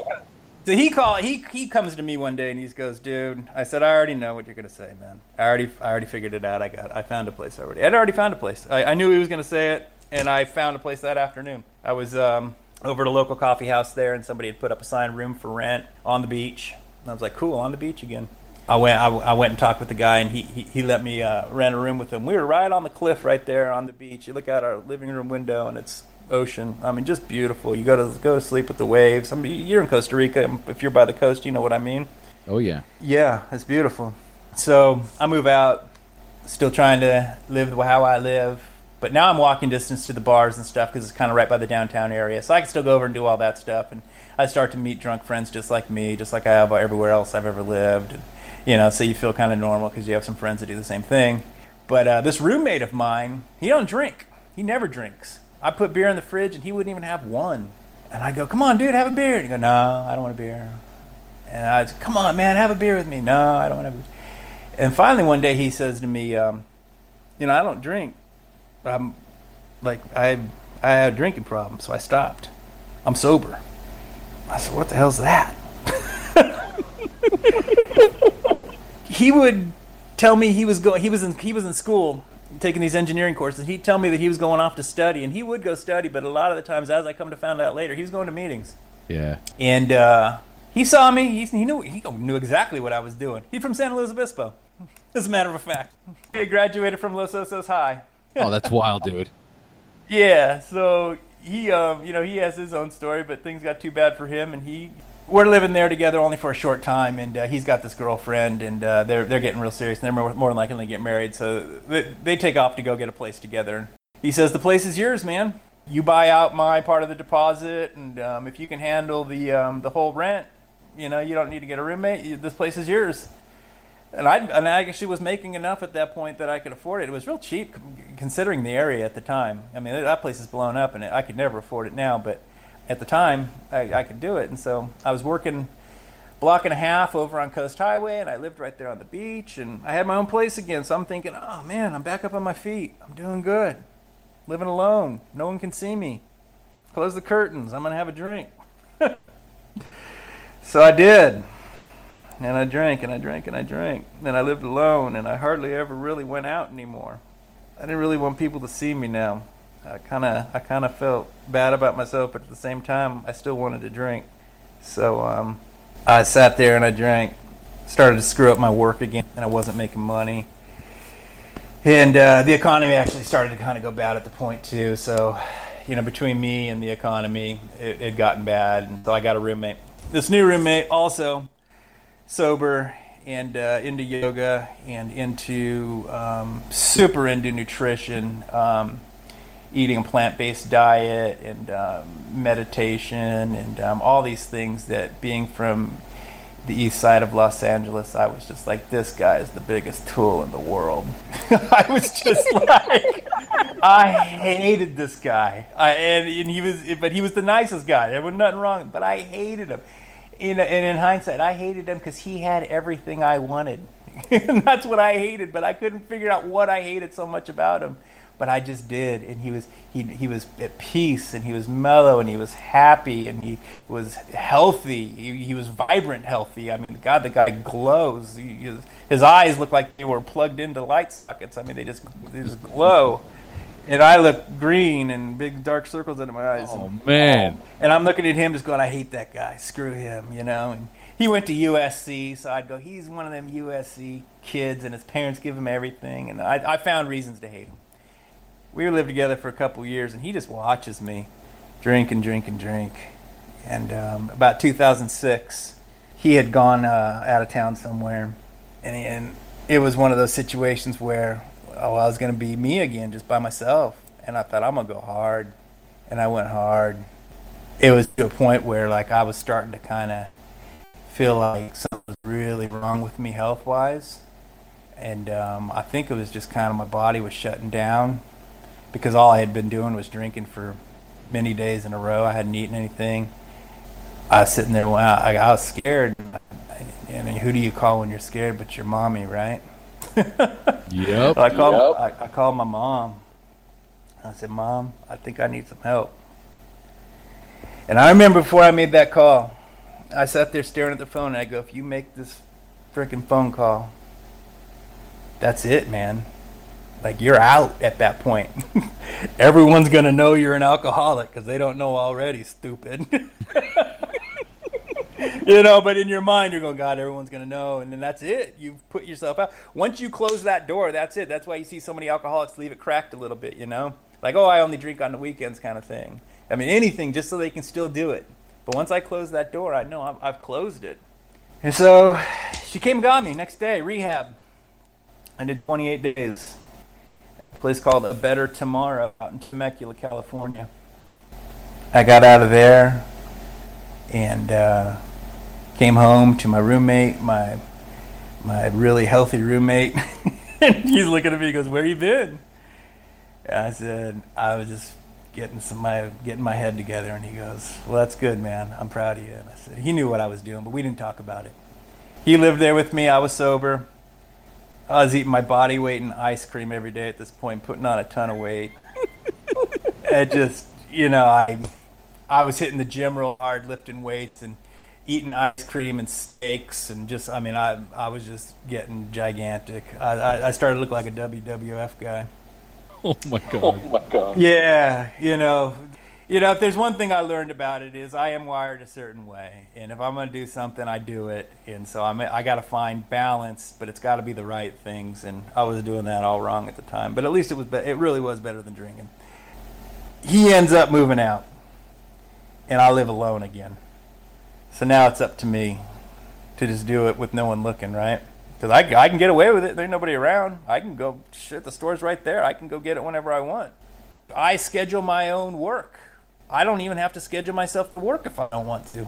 so he call he he comes to me one day and he goes, "Dude," I said, "I already know what you're gonna say, man. I already I already figured it out. I got I found a place already. I'd already found a place. I, I knew he was gonna say it, and I found a place that afternoon. I was um, over at a local coffee house there, and somebody had put up a sign, "Room for rent," on the beach. And I was like, "Cool, on the beach again." I went I, I went and talked with the guy, and he he, he let me uh, rent a room with him. We were right on the cliff right there on the beach. You look out our living room window, and it's ocean. I mean, just beautiful. You go to go to sleep with the waves. I mean, you're in Costa Rica. If you're by the coast, you know what I mean. Oh yeah. Yeah, it's beautiful. So I move out, still trying to live how I live, but now I'm walking distance to the bars and stuff because it's kind of right by the downtown area. So I can still go over and do all that stuff, and I start to meet drunk friends just like me, just like I have everywhere else I've ever lived. And, you know, so you feel kind of normal because you have some friends that do the same thing. But uh, this roommate of mine, he don't drink. He never drinks. I put beer in the fridge and he wouldn't even have one. And I go, "Come on, dude, have a beer." And he go, "No, I don't want a beer." And I said, "Come on, man, have a beer with me." No, I don't want to. A beer. And finally, one day he says to me, um, "You know, I don't drink. I'm like I I had a drinking problem, so I stopped. I'm sober." I said, "What the hell's that?" he would tell me he was going. He was in he was in school taking these engineering courses. He'd tell me that he was going off to study, and he would go study. But a lot of the times, as I come to find out later, he was going to meetings. Yeah. And uh, he saw me. He, he knew he knew exactly what I was doing. He's from San Luis Obispo, as a matter of fact. He graduated from Los Osos High. Oh, that's wild, dude. Yeah, so he, um, you know, he has his own story, but things got too bad for him, and he. We're living there together only for a short time, and uh, he's got this girlfriend, and uh, they're they're getting real serious, and they're more, more than likely to get married. So they, they take off to go get a place together. He says the place is yours, man. You buy out my part of the deposit, and um, if you can handle the um, the whole rent, you know, you don't need to get a roommate. This place is yours. And I and I actually was making enough at that point that I could afford it. It was real cheap considering the area at the time. I mean, that place is blown up, and I could never afford it now. But at the time, I, I could do it. And so I was working block and a half over on Coast Highway, and I lived right there on the beach, and I had my own place again. So I'm thinking, oh man, I'm back up on my feet. I'm doing good. Living alone. No one can see me. Close the curtains. I'm gonna have a drink. so I did. and I drank and I drank and I drank. Then I lived alone and I hardly ever really went out anymore. I didn't really want people to see me now. I kind of I kind of felt bad about myself, but at the same time, I still wanted to drink. So um, I sat there and I drank. Started to screw up my work again, and I wasn't making money. And uh, the economy actually started to kind of go bad at the point too. So, you know, between me and the economy, it had gotten bad, and so I got a roommate. This new roommate also sober and uh, into yoga and into um, super into nutrition, um, eating a plant based diet and um, meditation and um, all these things that being from the east side of Los Angeles, I was just like, this guy is the biggest tool in the world. I was just like, I hated this guy. I, and, and he was, but he was the nicest guy. There was nothing wrong, but I hated him in, and in hindsight, I hated him because he had everything I wanted. and that's what I hated, but I couldn't figure out what I hated so much about him. But I just did, and he was he he was at peace, and he was mellow, and he was happy, and he was healthy. He, he was vibrant, healthy. I mean, God, the guy glows. He, his eyes look like they were plugged into light sockets. I mean, they just they just glow and I look green and big dark circles under my eyes. Oh man! And I'm looking at him, just going, "I hate that guy. Screw him," you know. And he went to USC, so I'd go, "He's one of them USC kids," and his parents give him everything, and I, I found reasons to hate him. We lived together for a couple years, and he just watches me drink and drink and drink. And um, about 2006, he had gone uh, out of town somewhere, and, and it was one of those situations where oh, I was going to be me again, just by myself. And I thought, I'm going to go hard. And I went hard. It was to a point where, like, I was starting to kind of feel like something was really wrong with me health wise. And um, I think it was just kind of my body was shutting down because all I had been doing was drinking for many days in a row. I hadn't eaten anything. I was sitting there, wow, I, I was scared. I mean, who do you call when you're scared but your mommy, right? yep. I called. Yep. I, I called my mom. I said, "Mom, I think I need some help." And I remember before I made that call, I sat there staring at the phone, and I go, "If you make this freaking phone call, that's it, man. Like you're out at that point. Everyone's gonna know you're an alcoholic because they don't know already. Stupid." you know, but in your mind, you're going, God, everyone's going to know. And then that's it. You've put yourself out. Once you close that door, that's it. That's why you see so many alcoholics leave it cracked a little bit, you know? Like, oh, I only drink on the weekends kind of thing. I mean, anything just so they can still do it. But once I close that door, I know I've, I've closed it. And so she came and got me next day, rehab. I did 28 days. Place called A Better Tomorrow out in Temecula, California. I got out of there and uh, came home to my roommate, my my really healthy roommate. and he's looking at me. He goes, "Where you been?" And I said, "I was just getting some my getting my head together." And he goes, "Well, that's good, man. I'm proud of you." And I said, "He knew what I was doing, but we didn't talk about it." He lived there with me. I was sober. I was eating my body weight in ice cream every day at this point, putting on a ton of weight. it just, you know, I I was hitting the gym real hard, lifting weights and eating ice cream and steaks and just I mean I I was just getting gigantic. I I, I started to look like a WWF guy. Oh my god. Oh my god. Yeah, you know, you know if there's one thing I learned about it is I am wired a certain way, and if I'm gonna do something, I do it, and so I'm I got to find balance, but it's got to be the right things, and I was doing that all wrong at the time, but at least it was be- it really was better than drinking. He ends up moving out, and I live alone again. So now it's up to me to just do it with no one looking, right? Because I, I can get away with it. There's nobody around. I can go, shit, the store's right there. I can go get it whenever I want. I schedule my own work. I don't even have to schedule myself to work if I don't want to.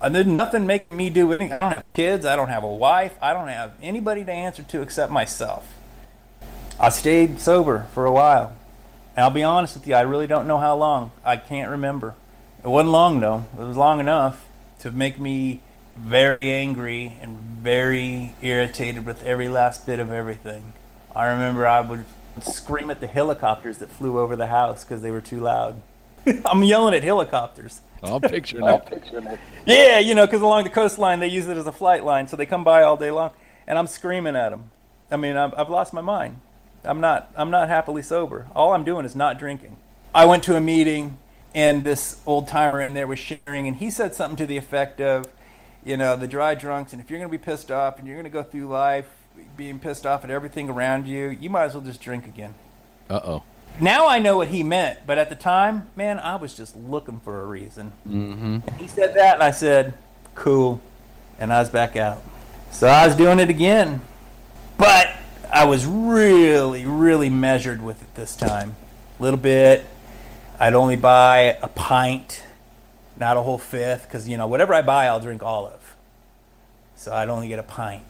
And there's nothing making me do anything. I don't have kids. I don't have a wife. I don't have anybody to answer to except myself. I stayed sober for a while. And I'll be honest with you, I really don't know how long. I can't remember. It wasn't long though. It was long enough to make me very angry and very irritated with every last bit of everything. I remember I would scream at the helicopters that flew over the house because they were too loud. I'm yelling at helicopters. I'll picture that. Yeah, you know, because along the coastline they use it as a flight line, so they come by all day long, and I'm screaming at them. I mean, I've, I've lost my mind. I'm not. I'm not happily sober. All I'm doing is not drinking. I went to a meeting, and this old timer in there was sharing, and he said something to the effect of, you know, the dry drunks, and if you're going to be pissed off and you're going to go through life being pissed off at everything around you, you might as well just drink again. Uh oh. Now I know what he meant, but at the time, man, I was just looking for a reason. Mm-hmm. He said that, and I said, cool. And I was back out. So I was doing it again. But I was really, really measured with it this time. A little bit. I'd only buy a pint, not a whole fifth, because, you know, whatever I buy, I'll drink all of. So I'd only get a pint.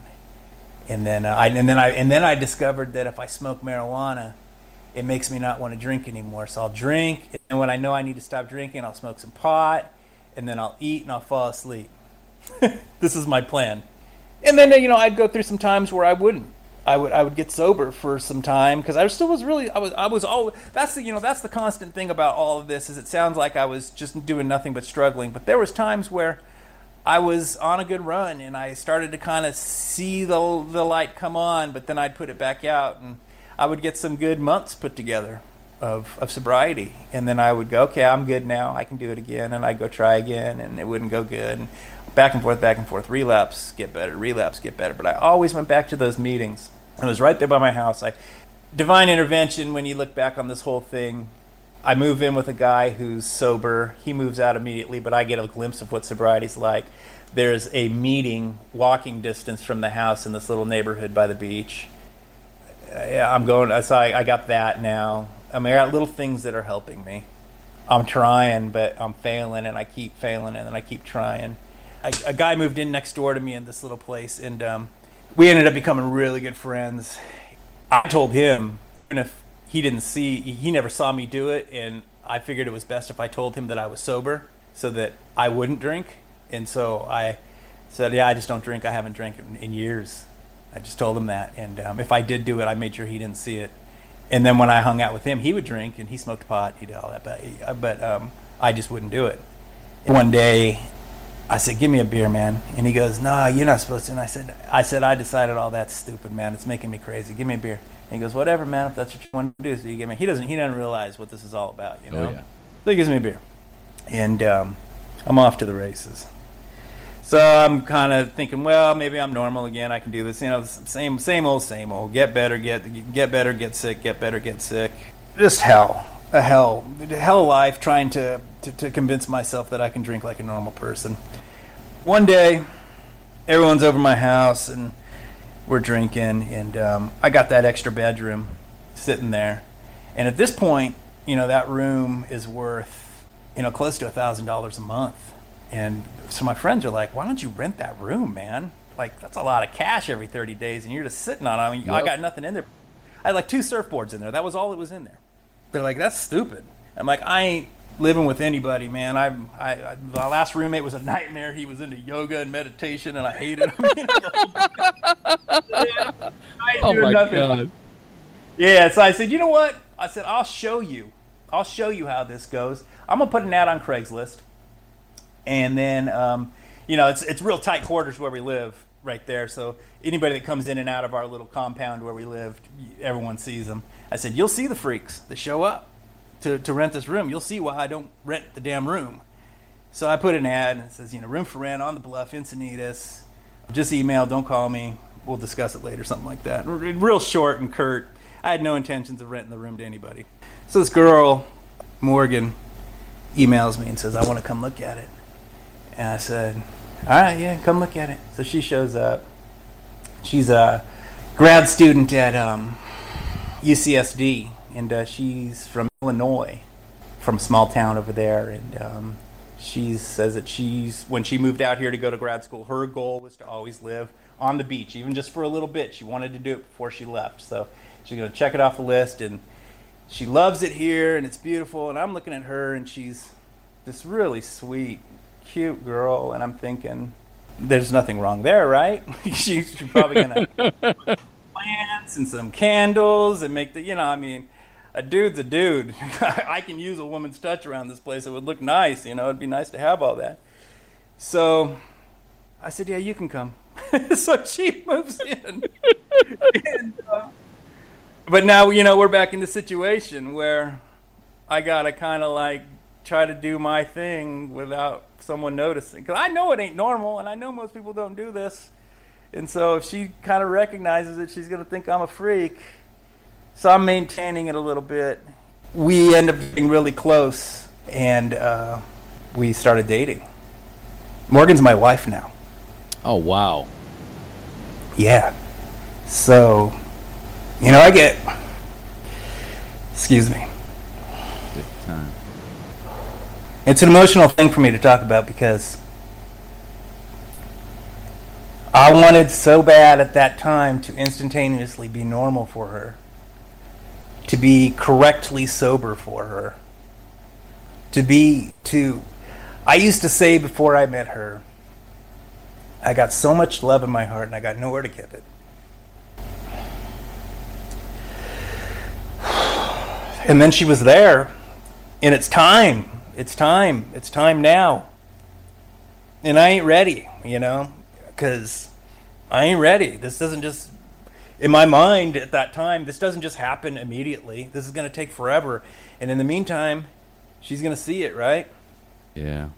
And then, uh, I, and then I and then I discovered that if I smoke marijuana, it makes me not want to drink anymore. So I'll drink, and when I know I need to stop drinking, I'll smoke some pot, and then I'll eat and I'll fall asleep. this is my plan. And then you know I'd go through some times where I wouldn't. I would I would get sober for some time because I still was really I was I was all that's the you know that's the constant thing about all of this is it sounds like I was just doing nothing but struggling, but there was times where I was on a good run and I started to kind of see the the light come on, but then I'd put it back out and I would get some good months put together of, of sobriety. And then I would go, okay, I'm good now. I can do it again. And I'd go try again and it wouldn't go good. And back and forth, back and forth, relapse, get better, relapse, get better. But I always went back to those meetings. It was right there by my house. I, divine intervention, when you look back on this whole thing, I move in with a guy who's sober. He moves out immediately, but I get a glimpse of what sobriety's like. There's a meeting walking distance from the house in this little neighborhood by the beach yeah, I'm going. So I, I got that now. I mean, I got little things that are helping me. I'm trying, but I'm failing, and I keep failing, and then I keep trying. I, a guy moved in next door to me in this little place, and um, we ended up becoming really good friends. I told him, even if he didn't see, he never saw me do it, and I figured it was best if I told him that I was sober, so that I wouldn't drink. And so I said, "Yeah, I just don't drink. I haven't drank in, in years." I just told him that, and um, if I did do it, I made sure he didn't see it. And then when I hung out with him, he would drink and he smoked pot. He did all that, but uh, but um, I just wouldn't do it. And one day, I said, "Give me a beer, man," and he goes, "No, you're not supposed to." And I said, "I said I decided all that's stupid, man. It's making me crazy. Give me a beer." And he goes, "Whatever, man. If that's what you want to do, so you give me." He doesn't. He doesn't realize what this is all about, you know. Oh, yeah. So he gives me a beer, and um, I'm off to the races. So I'm kind of thinking, well, maybe I'm normal again. I can do this. You know, same, same old, same old. Get better, get, get better, get sick, get better, get sick. Just hell, a hell, hell life trying to, to, to convince myself that I can drink like a normal person. One day, everyone's over my house and we're drinking, and um, I got that extra bedroom sitting there. And at this point, you know, that room is worth, you know, close to a thousand dollars a month. And so my friends are like, "Why don't you rent that room, man? Like that's a lot of cash every 30 days, and you're just sitting on it. I mean, I got nothing in there. I had like two surfboards in there. That was all that was in there. They're like, "That's stupid." I'm like, "I ain't living with anybody, man. I, I, I my last roommate was a nightmare. He was into yoga and meditation, and I hated him. You know? I ain't Oh my nothing. god. Yeah, so I said, you know what? I said, I'll show you. I'll show you how this goes. I'm gonna put an ad on Craigslist, and then, um, you know, it's it's real tight quarters where we live right there. So anybody that comes in and out of our little compound where we live, everyone sees them. I said, you'll see the freaks that show up to to rent this room. You'll see why I don't rent the damn room. So I put an ad and it says, you know, room for rent on the bluff, Encinitas. Just email, don't call me. We'll discuss it later, something like that. Real short and curt. I had no intentions of renting the room to anybody. So this girl, Morgan, emails me and says, I want to come look at it. And I said, All right, yeah, come look at it. So she shows up. She's a grad student at um, UCSD, and uh, she's from Illinois, from a small town over there. And um, she says that she's when she moved out here to go to grad school, her goal was to always live on the beach, even just for a little bit. She wanted to do it before she left, so she's gonna check it off the list. And she loves it here, and it's beautiful. And I'm looking at her, and she's this really sweet, cute girl, and I'm thinking, there's nothing wrong there, right? she's probably gonna plants and some candles and make the, you know, I mean, a dude's a dude. I can use a woman's touch around this place. It would look nice, you know. It'd be nice to have all that. So I said, "Yeah, you can come." so she moves in. and, uh, but now you know we're back in the situation where I gotta kind of like try to do my thing without someone noticing. Because I know it ain't normal, and I know most people don't do this. And so if she kind of recognizes it, she's gonna think I'm a freak. So I'm maintaining it a little bit. We end up getting really close, and uh, we started dating. Morgan's my wife now. Oh wow. Yeah. So, you know, I get. Excuse me. Good time. It's an emotional thing for me to talk about because I wanted so bad at that time to instantaneously be normal for her, to be correctly sober for her, to be, to. I used to say before I met her, I got so much love in my heart and I got nowhere to give it. And then she was there, and it's time. It's time. It's time now. And I ain't ready, you know, because I ain't ready. This doesn't just, in my mind at that time, this doesn't just happen immediately. This is going to take forever. And in the meantime, she's going to see it, right? Yeah.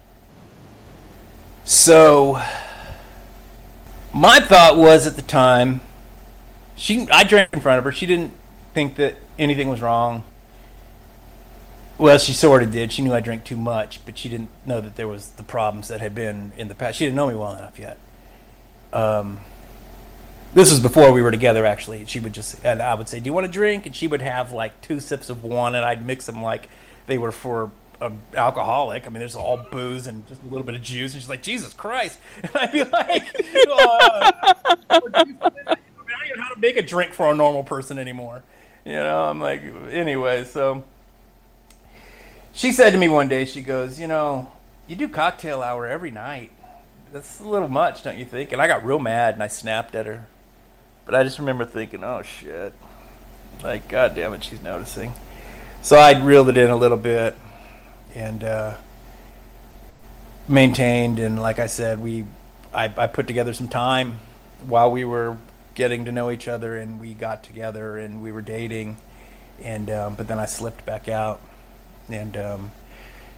So, my thought was at the time, she I drank in front of her. She didn't think that anything was wrong. Well, she sort of did. She knew I drank too much, but she didn't know that there was the problems that had been in the past. She didn't know me well enough yet. Um, this was before we were together, actually. She would just, and I would say, "Do you want a drink?" And she would have like two sips of one, and I'd mix them like they were for an alcoholic. I mean, there's all booze and just a little bit of juice, and she's like, "Jesus Christ!" And I'd be like, uh, "I don't know how to make a drink for a normal person anymore." You know, I'm like, anyway, so she said to me one day, she goes, You know, you do cocktail hour every night. That's a little much, don't you think? And I got real mad and I snapped at her. But I just remember thinking, Oh shit. Like, God damn it, she's noticing. So I reeled it in a little bit and uh, maintained. And like I said, we, I, I put together some time while we were getting to know each other and we got together and we were dating. And, um, but then I slipped back out and um,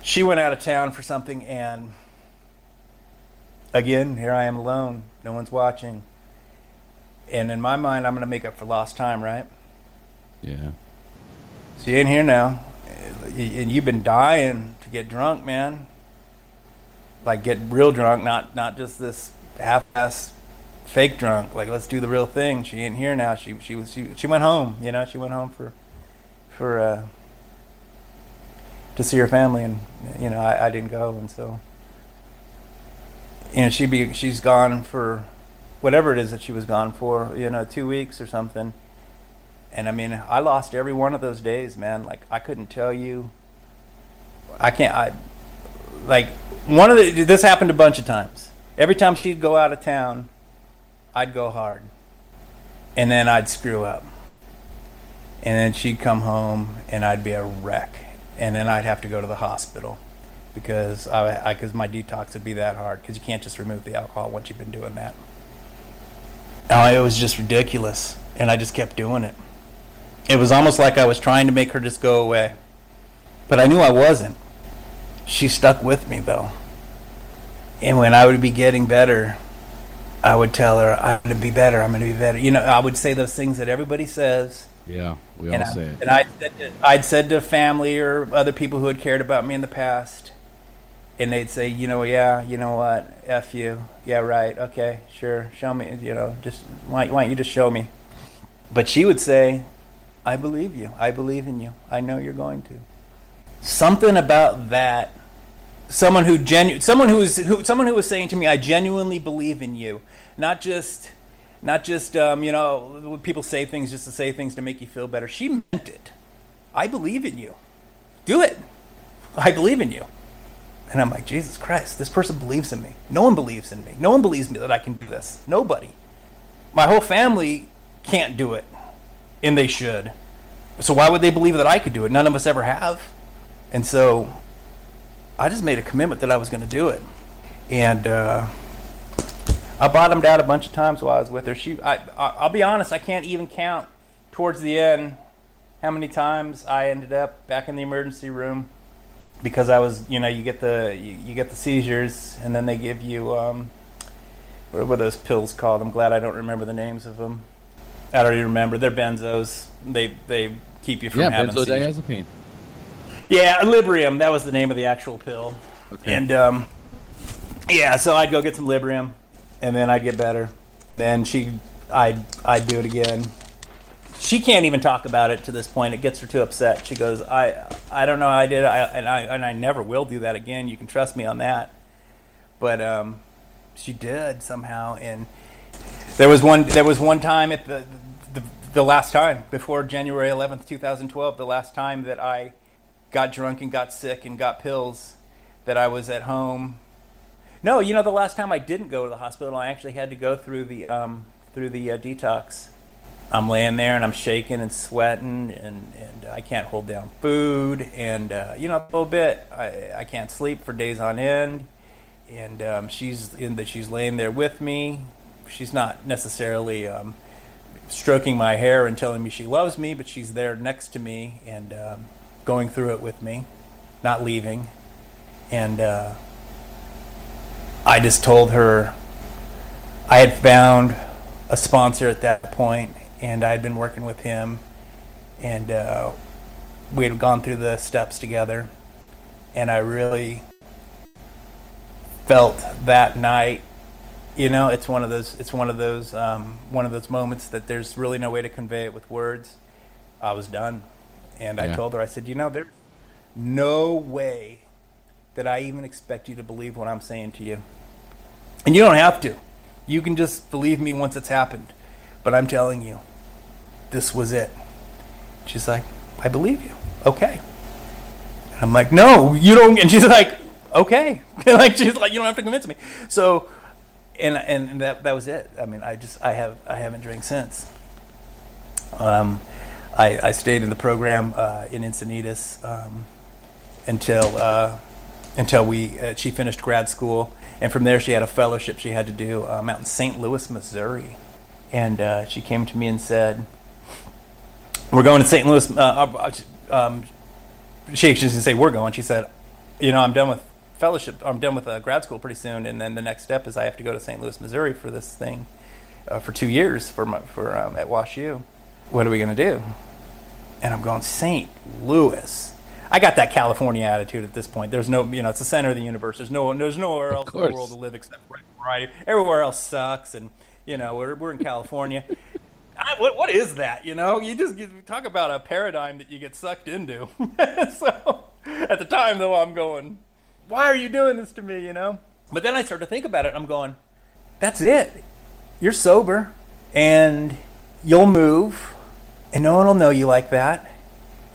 she went out of town for something and again here i am alone. No one's watching. And in my mind i'm going to make up for lost time right? Yeah. so you're in here now. And you've been dying to get drunk man. Like get real drunk not not just this half-ass fake drunk. Like let's do the real thing. She ain't here now. She she was she, she went home you know? She went home for for uh to see her family, and you know I, I didn't go, and so you know she'd be she's gone for whatever it is that she was gone for, you know, two weeks or something. And I mean, I lost every one of those days, man. Like I couldn't tell you. I can't. I like one of the. This happened a bunch of times. Every time she'd go out of town, I'd go hard, and then I'd screw up, and then she'd come home, and I'd be a wreck and then I'd have to go to the hospital because I because my detox would be that hard because you can't just remove the alcohol once you've been doing that. Oh, it was just ridiculous, and I just kept doing it. It was almost like I was trying to make her just go away, but I knew I wasn't. She stuck with me though, and when I would be getting better, I would tell her I'm going to be better. I'm going to be better. You know, I would say those things that everybody says Yeah. We and all I, say it. And I said to, I'd said to family or other people who had cared about me in the past, and they'd say, you know, yeah, you know what, f you, yeah, right, okay, sure, show me, you know, just why, why don't you just show me? But she would say, I believe you, I believe in you, I know you're going to. Something about that. Someone who genu- someone who was who, someone who was saying to me, I genuinely believe in you, not just not just um, you know people say things just to say things to make you feel better. She meant it. I believe in you. Do it. I believe in you. And I'm like, Jesus Christ, this person believes in me. No one believes in me. No one believes me that I can do this. Nobody. My whole family can't do it, and they should. so why would they believe that I could do it? None of us ever have. And so I just made a commitment that I was going to do it. And uh, I bottomed out a bunch of times while I was with her. She, I, I, I'll be honest, I can't even count towards the end how many times I ended up back in the emergency room because I was, you know, you get the you, you get the seizures, and then they give you um, what were those pills called? I'm glad I don't remember the names of them. I don't even remember. They're benzos. They they keep you from Yeah, having seizures. benzodiazepine. Yeah, Librium. That was the name of the actual pill. Okay. And um, yeah, so I'd go get some Librium, and then I'd get better. Then she, I'd I'd do it again. She can't even talk about it to this point. It gets her too upset. She goes, I I don't know. I did. I and I and I never will do that again. You can trust me on that. But um, she did somehow, and there was one there was one time at the the, the last time before January 11th, 2012, the last time that I got drunk and got sick and got pills that I was at home. No, you know the last time I didn't go to the hospital, I actually had to go through the um, through the uh, detox. I'm laying there and I'm shaking and sweating and, and I can't hold down food and uh, you know a little bit I, I can't sleep for days on end and um, she's in that she's laying there with me. She's not necessarily um, stroking my hair and telling me she loves me, but she's there next to me and um, going through it with me, not leaving. And uh, I just told her I had found a sponsor at that point, and I had been working with him, and uh, we had gone through the steps together, and I really felt that night you know it's one of those it's one of those um, one of those moments that there's really no way to convey it with words i was done and i Yeah. told her i said you know there's no way that i even expect you to believe what i'm saying to you and you don't have to you can just believe me once it's happened but i'm telling you this was it she's like i believe you okay and I'm like, no, you don't. And she's like, okay. like she's like, you don't have to convince me. So, and and that that was it. I mean, I just I have I haven't drank since. Um, I I stayed in the program uh, in Encinitas um, until uh, until we uh, she finished grad school, and from there she had a fellowship she had to do um, out in St. Louis, Missouri, and uh, she came to me and said, "We're going to St. Louis." Uh, uh, um, she she didn't say we're going. She said, you know, I'm done with fellowship. I'm done with uh, grad school pretty soon, and then the next step is I have to go to St. Louis, Missouri for this thing uh, for two years for my for um, at Wash U. What are we gonna do? And I'm going St. Louis. I got that California attitude at this point. There's no, you know, it's the center of the universe. There's no, there's nowhere else in the world to live except right, variety. Everywhere else sucks, and you know, we're we're in California. I, what, what is that? You know, you just you talk about a paradigm that you get sucked into. so at the time, though, I'm going, why are you doing this to me? You know. But then I start to think about it. I'm going, that's it. You're sober, and you'll move, and no one will know you like that.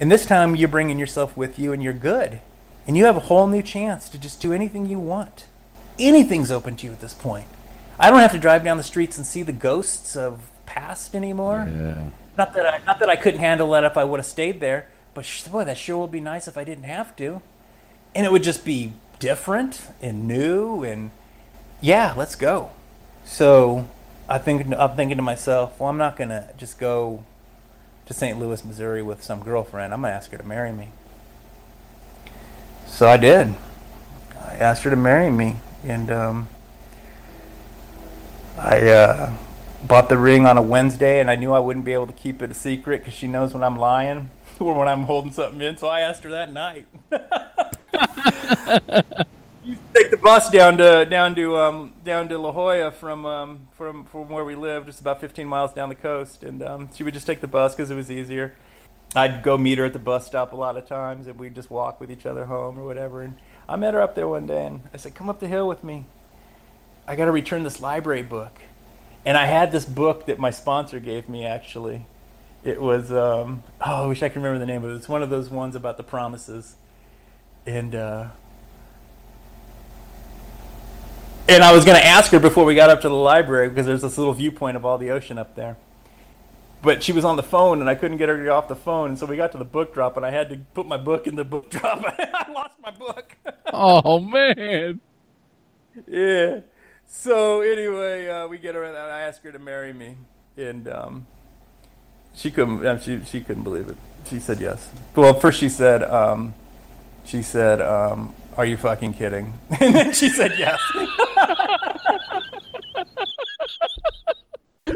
And this time, you're bringing yourself with you, and you're good, and you have a whole new chance to just do anything you want. Anything's open to you at this point. I don't have to drive down the streets and see the ghosts of past anymore. Yeah. Not that I, not that I couldn't handle that if I would have stayed there, but sh- boy, that sure would be nice if I didn't have to, and it would just be different and new and yeah, let's go. So I think I'm thinking to myself, well, I'm not gonna just go to St. Louis, Missouri with some girlfriend. I'm gonna ask her to marry me. So I did. I asked her to marry me, and um, I uh, bought the ring on a Wednesday, and I knew I wouldn't be able to keep it a secret because she knows when I'm lying or when I'm holding something in. So I asked her that night. Take the bus down to down to um, down to La Jolla from um, from from where we live, just about 15 miles down the coast, and um, she would just take the bus because it was easier. I'd go meet her at the bus stop a lot of times, and we'd just walk with each other home or whatever. And I met her up there one day, and I said, "Come up the hill with me. I got to return this library book." And I had this book that my sponsor gave me actually. It was um, oh, I wish I could remember the name of it. It's one of those ones about the promises, and. Uh, and I was going to ask her before we got up to the library because there's this little viewpoint of all the ocean up there. but she was on the phone and I couldn't get her to get off the phone. And so we got to the book drop and I had to put my book in the book drop. I lost my book. Oh man. yeah. So anyway, uh, we get her and I ask her to marry me, and um, she couldn't. She she couldn't believe it. She said yes. Well, first she said, um, she said, um, "Are you fucking kidding?" And then she said yes.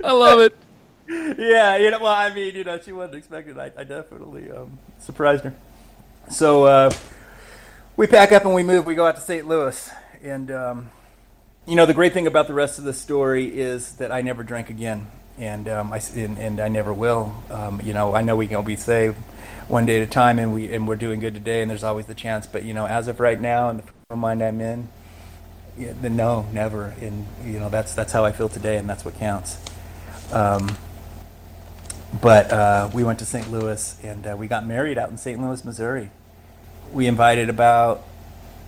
I love it. yeah, you know. Well, I mean, you know, she wasn't expecting. I, I definitely um, surprised her. So uh, we pack up and we move. We go out to St. Louis, and um, you know, the great thing about the rest of the story is that I never drank again, and um, I and, and I never will. Um, you know, I know we can be saved one day at a time, and we and we're doing good today, and there's always the chance. But you know, as of right now, and the mind I'm in, yeah, the no, never. And you know, that's that's how I feel today, and that's what counts. Um, but uh, we went to St. Louis, and uh, we got married out in St. Louis, Missouri. We invited about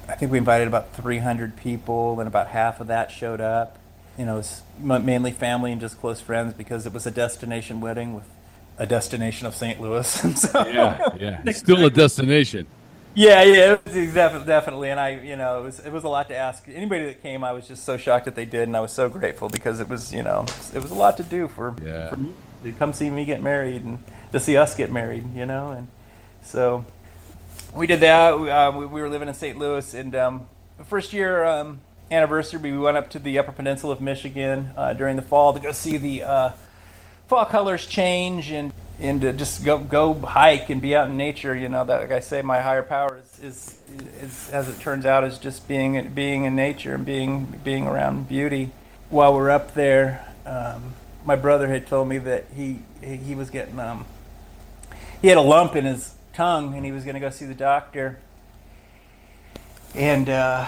I think we invited about 300 people, and about half of that showed up. You know, it was m- mainly family and just close friends because it was a destination wedding with a destination of St. Louis. And so, Yeah, yeah. It's still a destination. yeah, yeah, it was definitely, definitely. And I, you know, it was it was a lot to ask anybody that came. I was just so shocked that they did, and I was so grateful because it was, you know, it was a lot to do for, Yeah. for me to come see me get married and to see us get married, you know, and so we did that. We, uh, we, we were living in St. Louis, and um, the first year um, anniversary, we went up to the Upper Peninsula of Michigan uh, during the fall to go see the uh, fall colors change and and to just go go hike and be out in nature. You know, that like I say, my higher power is, is, is as it turns out, is just being being in nature and being being around beauty. While we're up there, um, my brother had told me that he he, was getting um, he had a lump in his tongue and he was going to go see the doctor. And uh,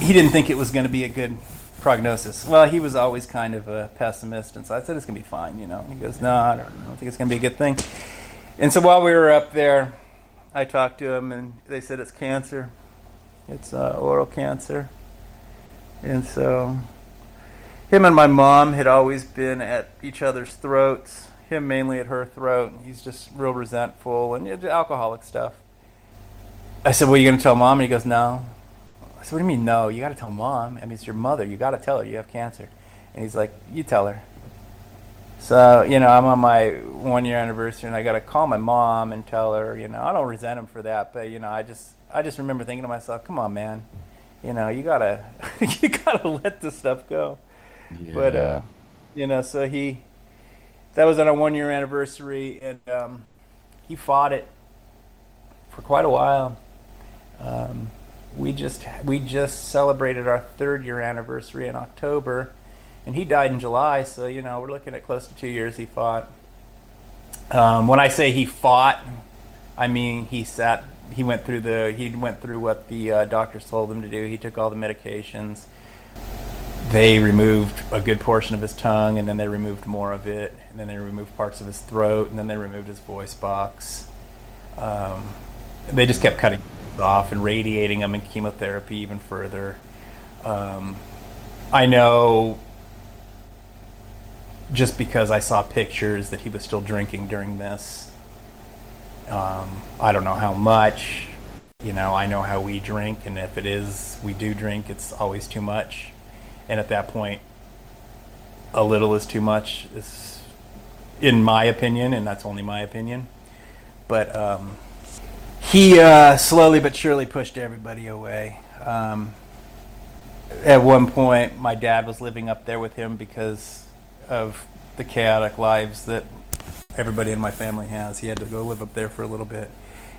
he didn't think it was going to be a good prognosis. Well, he was always kind of a pessimist, and so I said it's going to be fine, you know. And he goes, "No, I don't, I don't think it's going to be a good thing." And so while we were up there, I talked to him, and they said it's cancer. It's uh, oral cancer, and so him and my mom had always been at each other's throats. Him mainly at her throat. He's just real resentful and yeah, alcoholic stuff. I said, "Well, you gonna tell mom?" And he goes, "No." I said, "What do you mean, no? You got to tell mom. I mean, it's your mother. You got to tell her you have cancer." And he's like, "You tell her." So you know, I'm on my one year anniversary, and I got to call my mom and tell her. You know, I don't resent him for that, but you know, I just I just remember thinking to myself, "Come on, man. You know, you gotta you gotta let this stuff go." Yeah. But uh, you know, so he that was on our one year anniversary, and um, he fought it for quite a while. Um, we just we just celebrated our third year anniversary in October, and he died in July. So you know, we're looking at close to two years he fought. Um, when I say he fought, I mean he sat. He went through the. He went through what the uh, doctors told him to do. He took all the medications they removed a good portion of his tongue and then they removed more of it and then they removed parts of his throat and then they removed his voice box um, they just kept cutting off and radiating him in chemotherapy even further. Um, i know just because i saw pictures that he was still drinking during this um, i don't know how much you know i know how we drink and if it is we do drink it's always too much. And at that point a little is too much is in my opinion and that's only my opinion. But um, he uh, slowly but surely pushed everybody away. Um, at one point my dad was living up there with him because of the chaotic lives that everybody in my family has. He had to go live up there for a little bit.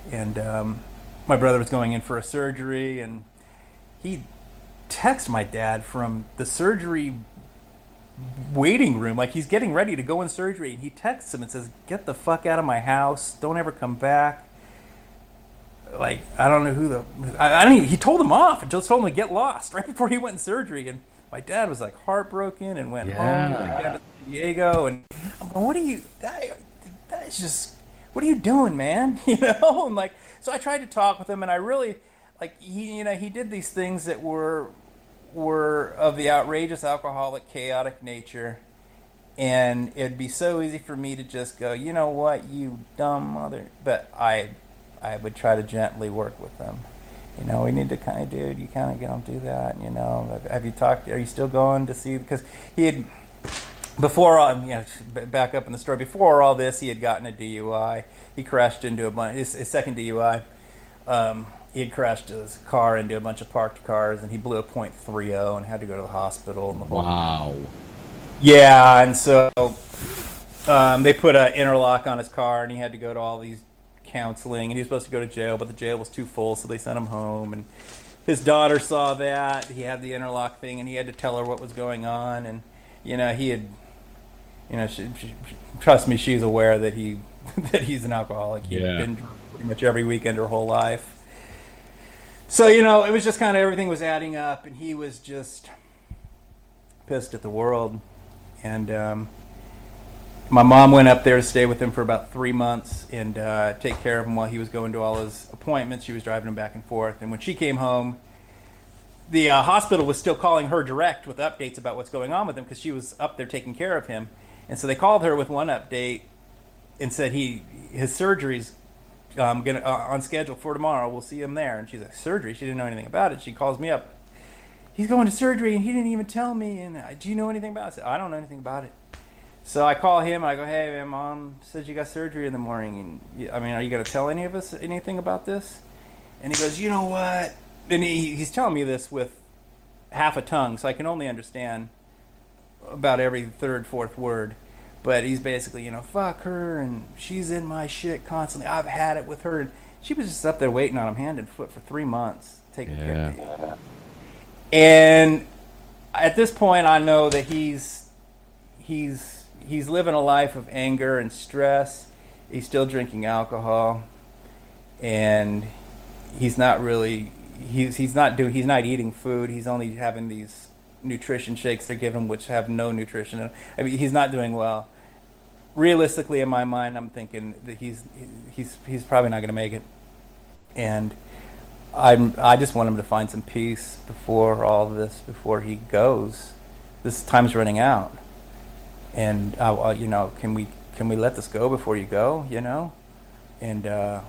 And um, my brother was going in for a surgery and he text my dad from the surgery waiting room. Like he's getting ready to go in surgery and he texts him and says get the fuck out of my house. Don't ever come back like i don't know who the i, I don't even, he told him off. And just told him to get lost right before he went in surgery. And my dad was like heartbroken and went home Yeah. like, down to San diego. And i'm going what are you that, that's just what are you doing man? You know? And like so i tried to talk with him and i really like he you know he did these things that were were of the outrageous alcoholic chaotic nature. And it'd be so easy for me to just go, you know what, you dumb mother. But I, I would try to gently work with them. You know, we need to kind of, dude, you kind of don't do that. You know, have you talked? Are you still going to see? Because he had before, um, you know, back up in the story. Before all this, he had gotten a DUI. He crashed into a bunch. His, his second DUI. Um, he had crashed his car into a bunch of parked cars, and he blew a .30 and had to go to the hospital. And the whole, Wow. yeah, and so um, they put an interlock on his car, and he had to go to all these counseling, and he was supposed to go to jail, but the jail was too full, so they sent him home. And his daughter saw that he had the interlock thing, and he had to tell her what was going on. And you know, he had, you know, she, she, trust me, she's aware that he that he's an alcoholic. He'd Yeah. been pretty much every weekend her whole life. So you know, it was just kind of everything was adding up, and he was just pissed at the world. And um, my mom went up there to stay with him for about three months and uh, take care of him while he was going to all his appointments. She was driving him back and forth. And when she came home, the uh, hospital was still calling her direct with updates about what's going on with him because she was up there taking care of him. And so they called her with one update and said he his surgery's um, gonna uh, on schedule for tomorrow. We'll see him there. And she's like, surgery? She didn't know anything about it. She calls me up. He's going to surgery and he didn't even tell me. And uh, do you know anything about it? I said, I don't know anything about it. So I call him. And I go, hey, man, mom said you got surgery in the morning. And I mean, are you gonna tell any of us anything about this? And he goes, you know what? And he, he's telling me this with half a tongue, so I can only understand about every third, fourth word. But he's basically, you know, fuck her, and she's in my shit constantly. I've had it with her, and she was just up there waiting on him hand and foot for three months, taking care of me. And at this point, I know that he's he's he's living a life of anger and stress. He's still drinking alcohol, and he's not really he's he's not doing he's not eating food. He's only having these nutrition shakes they give him, which have no nutrition. I mean, he's not doing well. Realistically, in my mind, I'm thinking that he's he's he's probably not going to make it, and I'm I just want him to find some peace before all this, before he goes. This time's running out, and uh, you know, can we can we let this go before you go? You know, and uh,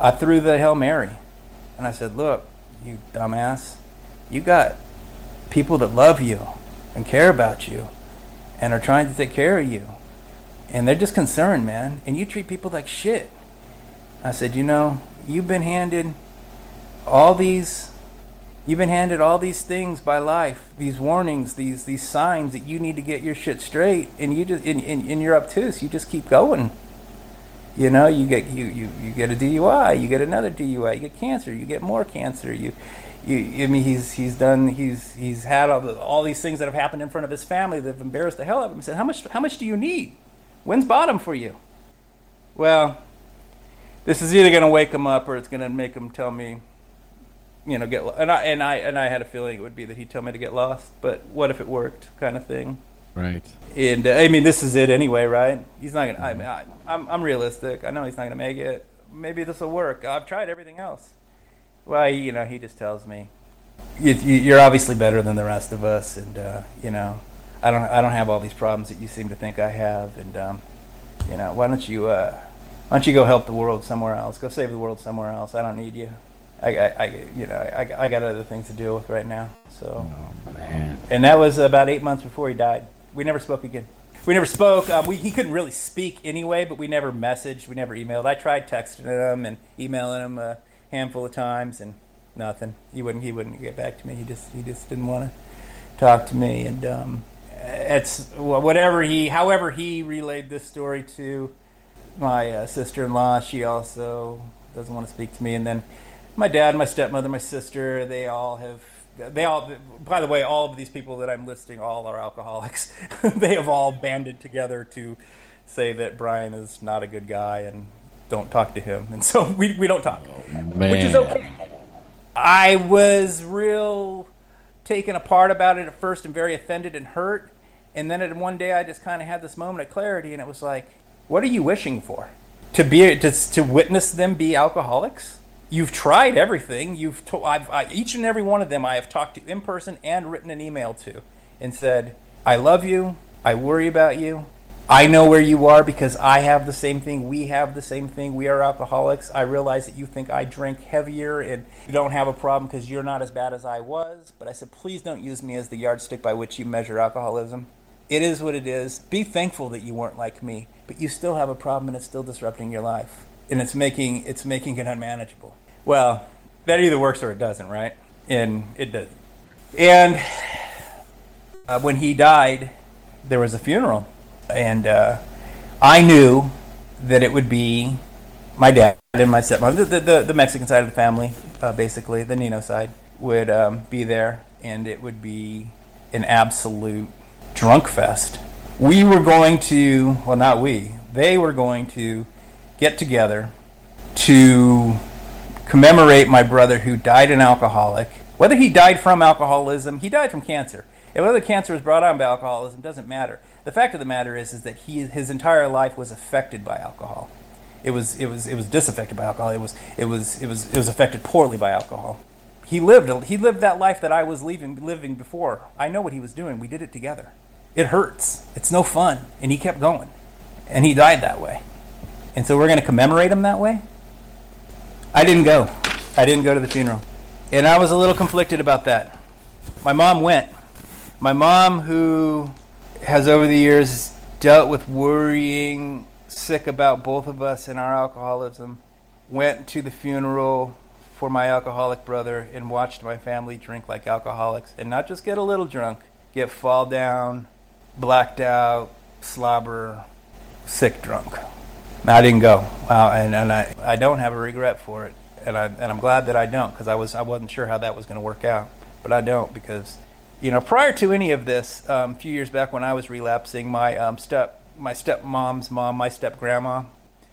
I threw the hail mary, and I said, "Look, you dumbass, you got people that love you and care about you, and are trying to take care of you, and they're just concerned, man. And you treat people like shit." I said, "You know, you've been handed all these." You've been handed all these things by life, these warnings, these these signs that you need to get your shit straight, and you just and, and, and you're obtuse. You just keep going. You know, you get you, you, you get a DUI, you get another DUI, you get cancer, you get more cancer. You, you I mean, he's he's done he's he's had all, the, all these things that have happened in front of his family that have embarrassed the hell out of him. He said, how much how much do you need? When's bottom for you? Well, this is either going to wake him up or it's going to make him tell me, you know, get and I and I and I had a feeling it would be that he'd tell me to get lost. But what if it worked, kind of thing. Right. And uh, I mean, this is it anyway, right? He's not gonna. I mean, I, I'm I'm realistic. I know he's not gonna make it. Maybe this will work. I've tried everything else. Well, you know, he just tells me, you, you, "You're obviously better than the rest of us," and uh, you know, I don't I don't have all these problems that you seem to think I have, and um, you know, why don't you uh, why don't you go help the world somewhere else? Go save the world somewhere else. I don't need you. I, I, you know, I, I got other things to deal with right now. So. Man. And that was about eight months before he died. We never spoke again. We never spoke. Um, we, he couldn't really speak anyway, but we never messaged. We never emailed. I tried texting him and emailing him a handful of times, and nothing. He wouldn't. He wouldn't get back to me. He just. He just didn't want to talk to me. And um, it's whatever he. However he relayed this story to my uh, sister-in-law. She also doesn't want to speak to me. And then my dad, my stepmother, my sister. They all have. They all. By the way, all of these people that I'm listing all are alcoholics. they have all banded together to say that Bryon is not a good guy and don't talk to him. And so we, we don't talk, Man. which is okay. I was real taken apart about it at first and very offended and hurt. And then at one day I just kind of had this moment of clarity and it was like, what are you wishing for? To be to, to witness them be alcoholics? You've tried everything. You've to, I've, I, each and every one of them I have talked to in person and written an email to and said, I love you. I worry about you. I know where you are because I have the same thing. We have the same thing. We are alcoholics. I realize that you think I drink heavier and you don't have a problem because you're not as bad as I was. But I said, please don't use me as the yardstick by which you measure alcoholism. It is what it is. Be thankful that you weren't like me, but you still have a problem and it's still disrupting your life. And it's making it's making it unmanageable. Well, that either works or it doesn't, right? And it doesn't. And uh, when he died, there was a funeral and uh, I knew that it would be my dad and my stepmother, the, the, the Mexican side of the family, uh, basically, the Nino side, would um, be there, and it would be an absolute drunk fest. We were going to, well, not we, they were going to get together to commemorate my brother who died an alcoholic. Whether he died from alcoholism, he died from cancer. And whether cancer was brought on by alcoholism doesn't matter the fact of the matter is is that he his entire life was affected by alcohol. It was it was it was disaffected by alcohol. It was it was it was it was affected poorly by alcohol. He lived he lived that life that I was leaving living before. I know what he was doing. We did it together. It hurts. It's no fun, and he kept going, and he died that way. And so we're going to commemorate him that way. I didn't go. I didn't go to the funeral, and I was a little conflicted about that. My mom went. My mom, who has over the years dealt with worrying sick about both of us and our alcoholism. Went to the funeral for my alcoholic brother and watched my family drink like alcoholics and not just get a little drunk, get fall down, blacked out, slobber, sick drunk. I didn't go. And, and I, I don't have a regret for it. And, I, and I'm glad that I don't because I, was, I wasn't sure how that was going to work out. But I don't because you know, prior to any of this, um, a few years back when I was relapsing, my um, step my stepmom's mom, my step grandma,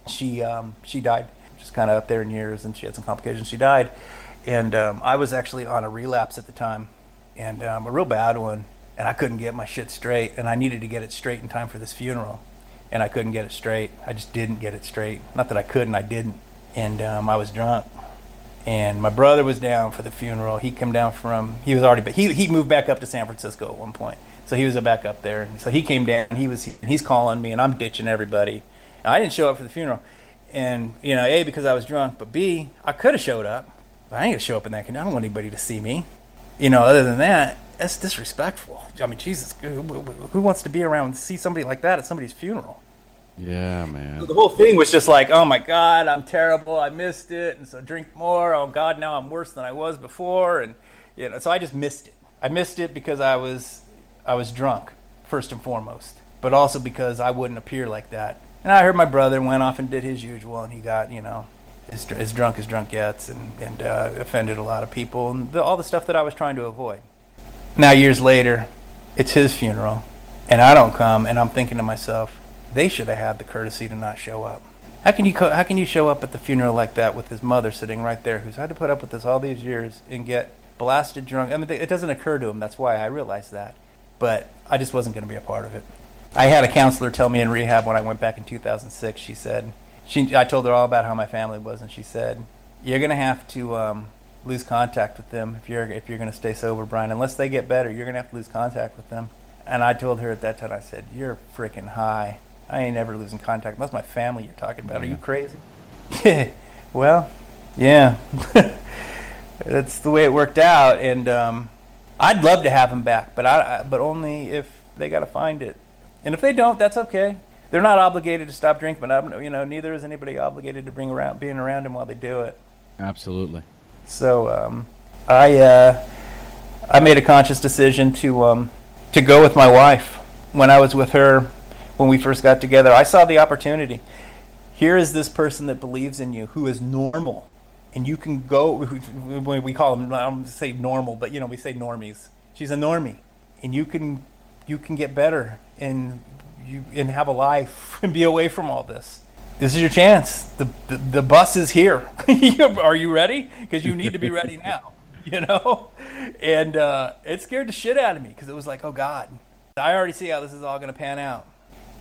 she um, she died, just kind of up there in years, and she had some complications. She died, and um, I was actually on a relapse at the time, and um, a real bad one, and I couldn't get my shit straight, and I needed to get it straight in time for this funeral, and I couldn't get it straight. I just didn't get it straight. Not that I couldn't, I didn't, and um, I was drunk, and my brother was down for the funeral. He came down from he was already but he he moved back up to San Francisco at one point, so he was back up there. So he came down. He was and he's calling me, and I'm ditching everybody. And I didn't show up for the funeral, and you know, a because I was drunk, but b I could have showed up, but I ain't gonna show up in that. condition. I don't want anybody to see me. You know, other than that, that's disrespectful. I mean, Jesus, who, who wants to be around and see somebody like that at somebody's funeral? Yeah, man. So the whole thing was just like, oh my God, I'm terrible. I missed it. And so drink more. Oh God, now I'm worse than I was before. And, you know, so I just missed it. I missed it because I was, I was drunk, first and foremost, but also because I wouldn't appear like that. And I heard my brother went off and did his usual, and he got, you know, as, as drunk as drunk gets, and, and uh, offended a lot of people, and the, all the stuff that I was trying to avoid. Now, years later, it's his funeral, and I don't come, and I'm thinking to myself, they should have had the courtesy to not show up. How can you co- how can you show up at the funeral like that with his mother sitting right there, who's had to put up with this all these years and get blasted drunk? I mean, it doesn't occur to him. That's why I realized that, but I just wasn't going to be a part of it. I had a counselor tell me in rehab when I went back in 2006. She said, she, I told her all about how my family was, and she said, "You're going to have to um, lose contact with them if you're if you're going to stay sober, Bryon. Unless they get better, you're going to have to lose contact with them." And I told her at that time, I said, "You're freaking high." I ain't ever losing contact. That's my family you're talking about. Are you crazy? well, yeah. That's the way it worked out, and um, I'd love to have them back, but I, but only if they got to find it. And if they don't, that's okay. They're not obligated to stop drinking, but I'm, you know, neither is anybody obligated to bring around being around them while they do it. Absolutely. So um, I uh, I made a conscious decision to um, to go with my wife when I was with her when we first got together. I saw the opportunity. Here is this person that believes in you, who is normal, and you can go. When we call them, I don't say normal, but you know, we say normies. She's a normie, and you can you can get better and you and have a life and be away from all this. This is your chance. The the, the bus is here. Are you ready? Because you need to be ready now. You know, and uh, it scared the shit out of me because it was like, oh God, I already see how this is all going to pan out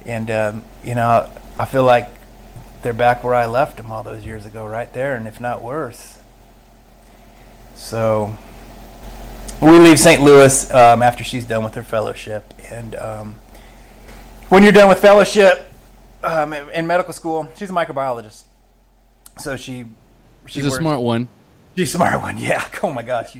and um, you know, I feel like they're back where I left them all those years ago, right there, and if not worse. So, we leave St. Louis um, after she's done with her fellowship. And um, when you're done with fellowship um, in medical school, she's a microbiologist. So she, she She's a smart one. She's a smart one, yeah. Oh my gosh.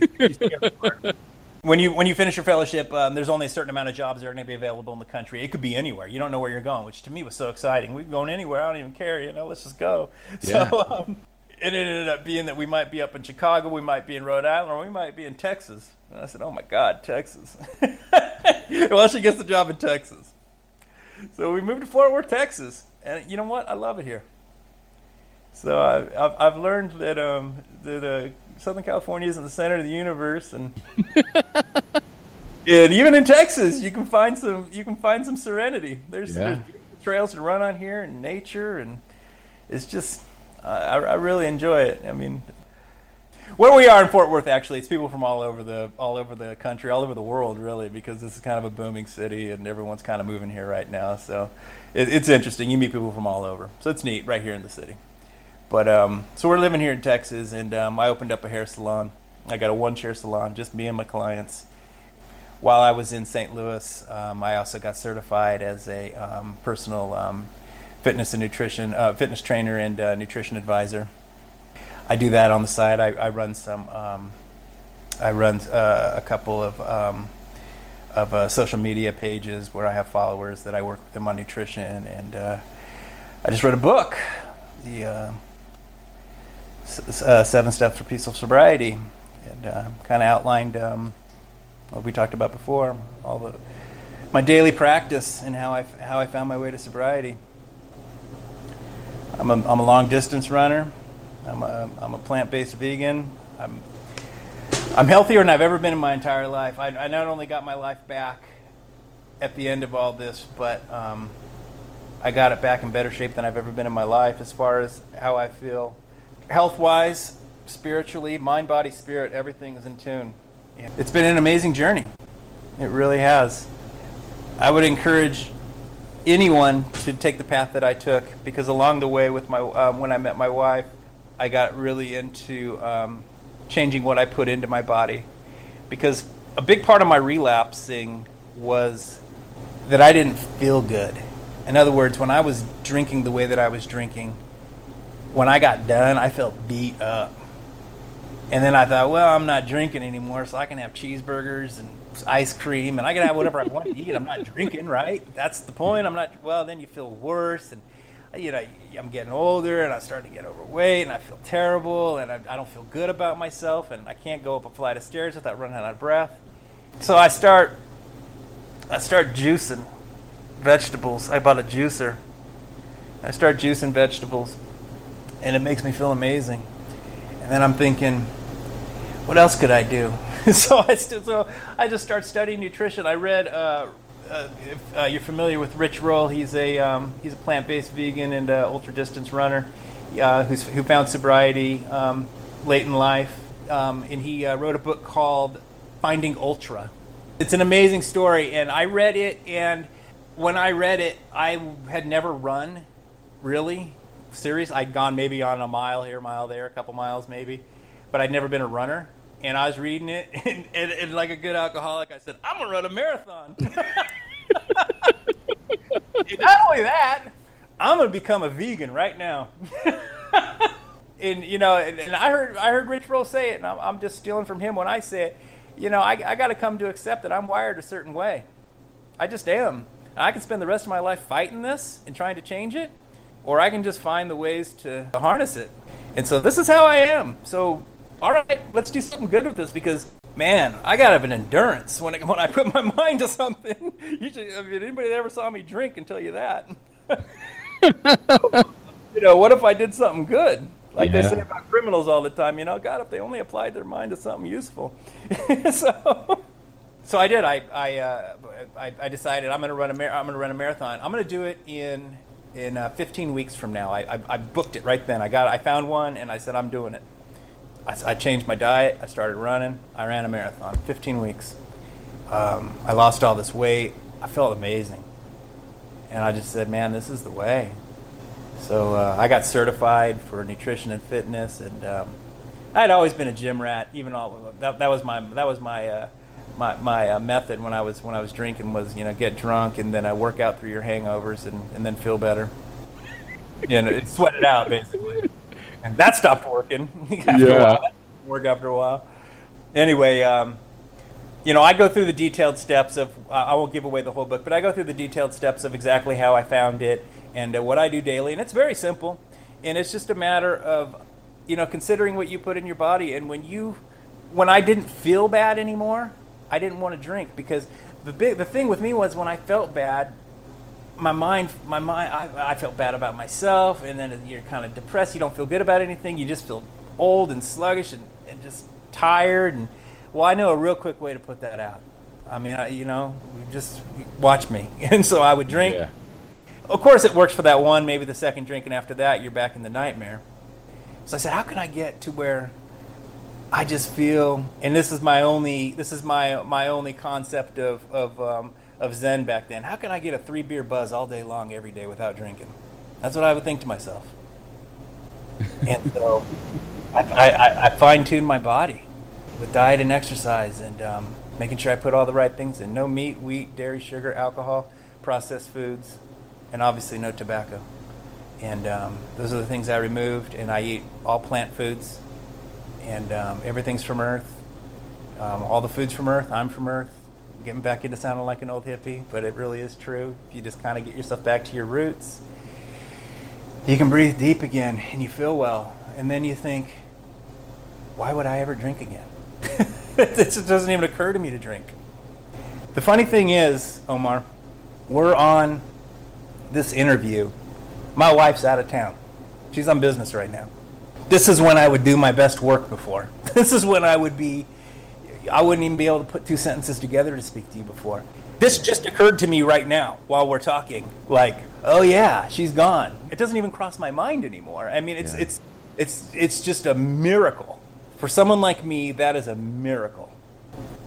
When you when you finish your fellowship, um, there's only a certain amount of jobs that are going to be available in the country. It could be anywhere. You don't know where you're going, which to me was so exciting. We're going anywhere. I don't even care. You know, let's just go. Yeah. So um, it ended up being that we might be up in Chicago, we might be in Rhode Island, or we might be in Texas. And I said, "Oh my God, Texas!" well, she gets the job in Texas. So we moved to Fort Worth, Texas, and you know what? I love it here. So I've, I've learned that um, that uh, Southern California isn't the center of the universe, and and even in Texas, you can find some you can find some serenity. There's, Yeah. there's trails to run on here, and nature, and it's just I, I really enjoy it. I mean, where we are in Fort Worth, actually, it's people from all over the all over the country, all over the world, really, because this is kind of a booming city, and everyone's kind of moving here right now. So it, it's interesting. You meet people from all over, so it's neat right here in the city. But um, so we're living here in Texas, and um, I opened up a hair salon. I got a one-chair salon, just me and my clients. While I was in St. Louis, um, I also got certified as a um, personal um, fitness and nutrition, uh, fitness trainer and uh, nutrition advisor. I do that on the side. I, I run some. Um, I run uh, a couple of um, of uh, social media pages where I have followers that I work with them on nutrition, and uh, I just read a book, the uh, uh, Seven Steps for Peaceful Sobriety, and uh, kind of outlined um, what we talked about before, all the my daily practice and how I how I found my way to sobriety. I'm a, I'm a long distance runner. I'm a, I'm a plant based vegan. I'm I'm healthier than I've ever been in my entire life. I, I not only got my life back at the end of all this, but um, I got it back in better shape than I've ever been in my life as far as how I feel health wise, spiritually, mind, body, spirit, everything is in tune. It's been an amazing journey. It really has. I would encourage anyone to take the path that I took because along the way with my um, when I met my wife, I got really into um, changing what I put into my body because a big part of my relapsing was that I didn't feel good. In other words, when I was drinking the way that I was drinking, when I got done, I felt beat up. And then I thought, well, I'm not drinking anymore, so I can have cheeseburgers and ice cream, and I can have whatever I want to eat. I'm not drinking, right? That's the point. I'm not. Well, then you feel worse, and you know, I'm getting older, and I start to get overweight, and I feel terrible, and I, I don't feel good about myself, and I can't go up a flight of stairs without running out of breath. So I start, I start juicing vegetables. I bought a juicer. I start juicing vegetables, and it makes me feel amazing. And then I'm thinking, what else could I do? so I st- so I just start studying nutrition. I read. Uh, uh, if uh, you're familiar with Rich Roll, he's a um, he's a plant-based vegan and uh, ultra distance runner uh, who's, who found sobriety um, late in life, um, and he uh, wrote a book called Finding Ultra. It's an amazing story, and I read it, and when I read it, I had never run, really, serious. I'd gone maybe on a mile here, mile there, a couple miles maybe, but I'd never been a runner. And I was reading it, and, and, and like a good alcoholic, I said, "I'm gonna run a marathon." Not only that, I'm gonna become a vegan right now. and you know, and, and I heard I heard Rich Roll say it, and I'm, I'm just stealing from him when I say it. You know, I, I got to come to accept that I'm wired a certain way. I just am. I can spend the rest of my life fighting this and trying to change it, or I can just find the ways to harness it. And so this is how I am. So, all right, let's do something good with this because, man, I got to have an endurance when, it, when I put my mind to something. Usually, I mean, anybody that ever saw me drink can tell you that. you know, what if I did something good? Like they say about criminals all the time, you know, God, if they only applied their mind to something useful. so, so I did. I I, uh, I, I decided I'm going to run a mar- I'm to run a marathon. I'm going to do it in in uh, 15 weeks from now. I, I I booked it right then. I got I found one and I said I'm doing it. I, I changed my diet. I started running. I ran a marathon. 15 weeks. Um, I lost all this weight. I felt amazing, and I just said, man, this is the way. So uh, I got certified for nutrition and fitness, and um, I had always been a gym rat. Even all that, that was my that was my uh, my my uh, method when I was when I was drinking was you know get drunk and then I work out through your hangovers and, and then feel better. You know, sweat it out basically, and that stopped working. after Yeah. work after a while. Anyway, um, you know, I go through the detailed steps of. I I won't give away the whole book, but I go through the detailed steps of exactly how I found it and uh, what I do daily, and it's very simple. And it's just a matter of, you know, considering what you put in your body. And when you, when I didn't feel bad anymore, I didn't want to drink because the big the thing with me was when I felt bad, my mind my mind I, I felt bad about myself and then you're kind of depressed you don't feel good about anything you just feel old and sluggish and, and just tired and well i know a real quick way to put that out. I mean I, you know just watch me. And so i would drink. Yeah. of course it works for that one maybe the second drink and after that you're back in the nightmare. So i said how can i get to where i just feel and this is my only this is my my only concept of of um, of zen back then how can i get a three beer buzz all day long every day without drinking that's what i would think to myself and so i, I, I fine-tuned my body with diet and exercise and um, making sure i put all the right things in no meat wheat dairy sugar alcohol processed foods and obviously no tobacco and um, those are the things i removed and i eat all plant foods and um, everything's from Earth. Um, all the food's from Earth. I'm from Earth. Getting back into sounding like an old hippie, but it really is true. If you just kind of get yourself back to your roots, you can breathe deep again and you feel well. And then you think, why would I ever drink again? it just doesn't even occur to me to drink. The funny thing is, Omar, we're on this interview. My wife's out of town. She's on business right now this is when I would do my best work before. This is when I would be, I wouldn't even be able to put two sentences together to speak to you before. This just occurred to me right now while we're talking. Like, oh yeah, she's gone. It doesn't even cross my mind anymore. I mean, it's Yeah. it's it's it's just a miracle for someone like me. That is a miracle.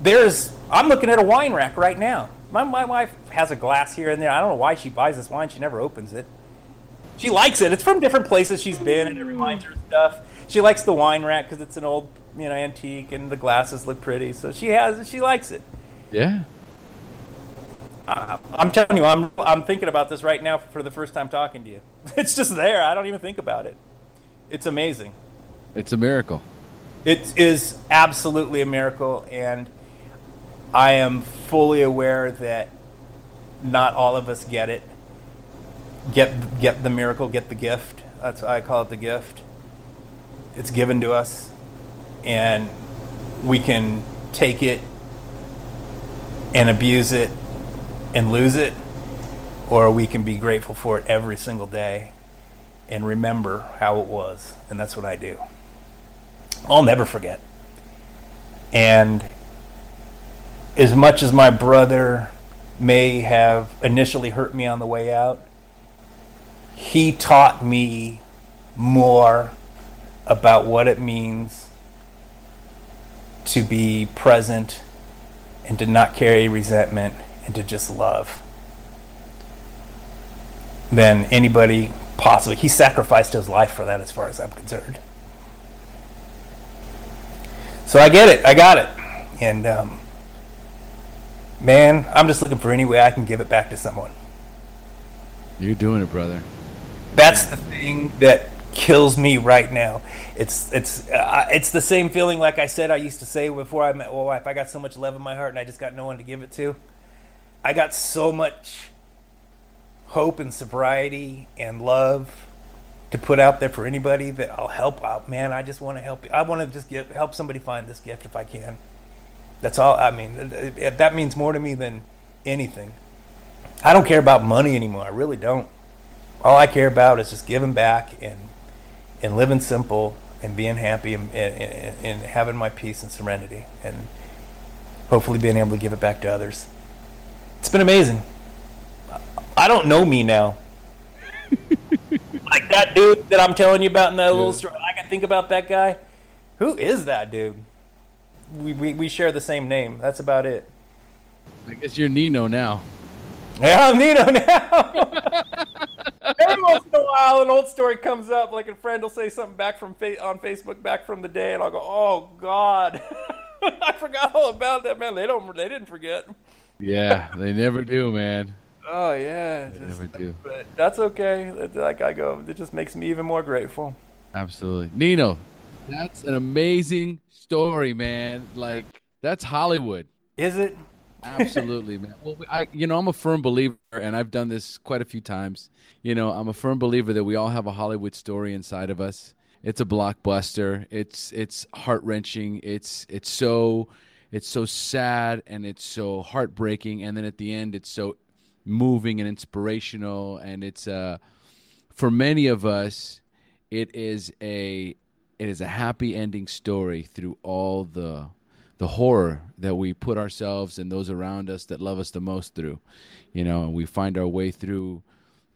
There's, I'm looking at a wine rack right now. My my wife has a glass here and there. I don't know why she buys this wine. She never opens it. She likes it. It's from different places she's been, and it reminds her of stuff. She likes the wine rack because it's an old, you know, antique, and the glasses look pretty. So she has, she likes it. Yeah. I, I'm telling you, I'm, I'm thinking about this right now for the first time talking to you. It's just there. I don't even think about it. It's amazing. It's a miracle. It is absolutely a miracle, and I am fully aware that not all of us get it. Get get the miracle, get the gift. That's I call it the gift. It's given to us, and we can take it and abuse it and lose it, or we can be grateful for it every single day and remember how it was. And that's what I do. I'll never forget. And as much as my brother may have initially hurt me on the way out, he taught me more about what it means to be present and to not carry resentment and to just love than anybody possibly. He sacrificed his life for that, as far as I'm concerned. So I get it. I got it. And um, man, I'm just looking for any way I can give it back to someone. You're doing it, brother. That's the thing that kills me right now. It's it's uh, it's the same feeling like I said I used to say before I met my wife. I got so much love in my heart and I just got no one to give it to. I got so much hope and sobriety and love to put out there for anybody that I'll help out. Man, I just want to help. I want to just get help somebody find this gift if I can. That's all. I mean, that means more to me than anything. I don't care about money anymore. I really don't. All I care about is just giving back and and living simple and being happy and, and, and- having my peace and serenity and hopefully being able to give it back to others. It's been amazing. I don't know me now. like that dude that I'm telling you about in that little story. I can think about that guy. Who is that dude? We, we, we share the same name. That's about it. I guess you're Nino now. Yeah, I'm Nino now. Every once in a while, an old story comes up, like a friend will say something back from fa- on Facebook back from the day, and I'll go, "Oh God, I forgot all about that, man." They don't, they didn't forget. Yeah, they never do, man. Oh yeah, They just- never do. but that's okay. Like I go, it just makes me even more grateful. Absolutely. Nino, that's an amazing story, man. Like that's Hollywood. Is it? Absolutely, man. Well, I, you know, I'm a firm believer, and I've done this quite a few times. You know, I'm a firm believer that we all have a Hollywood story inside of us. It's a blockbuster. It's it's heart wrenching. It's it's so it's so sad and it's so heartbreaking, and then at the end, it's so moving and inspirational. And it's uh, for many of us, it is a it is a happy ending story through all the the horror that we put ourselves and those around us that love us the most through you know and we find our way through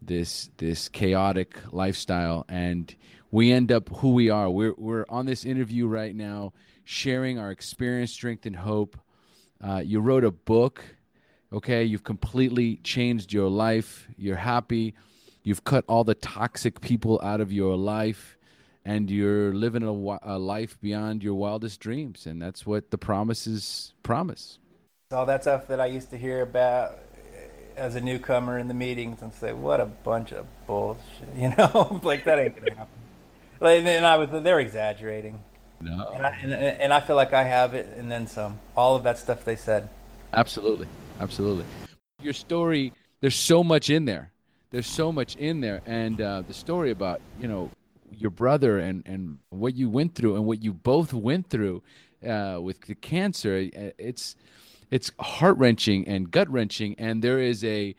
this this chaotic lifestyle and we end up who we are. We're we're on this interview right now sharing our experience strength and hope. Uh, you wrote a book okay? You've completely changed your life. You're happy. You've cut all the toxic people out of your life and you're living a, a life beyond your wildest dreams and that's what the promises promise. All that stuff that I used to hear about as a newcomer in the meetings and say, "What a bunch of bullshit," you know, like that ain't gonna happen. Like, and I was, they're exaggerating, no. And I, and, and I feel like I have it, and then some. All of that stuff they said. absolutely. Absolutely. Your story there's so much in there. There's so much in there and uh, the story about you know your brother and and what you went through and what you both went through uh, with the cancer uh, it's it's heart wrenching and gut wrenching and there is a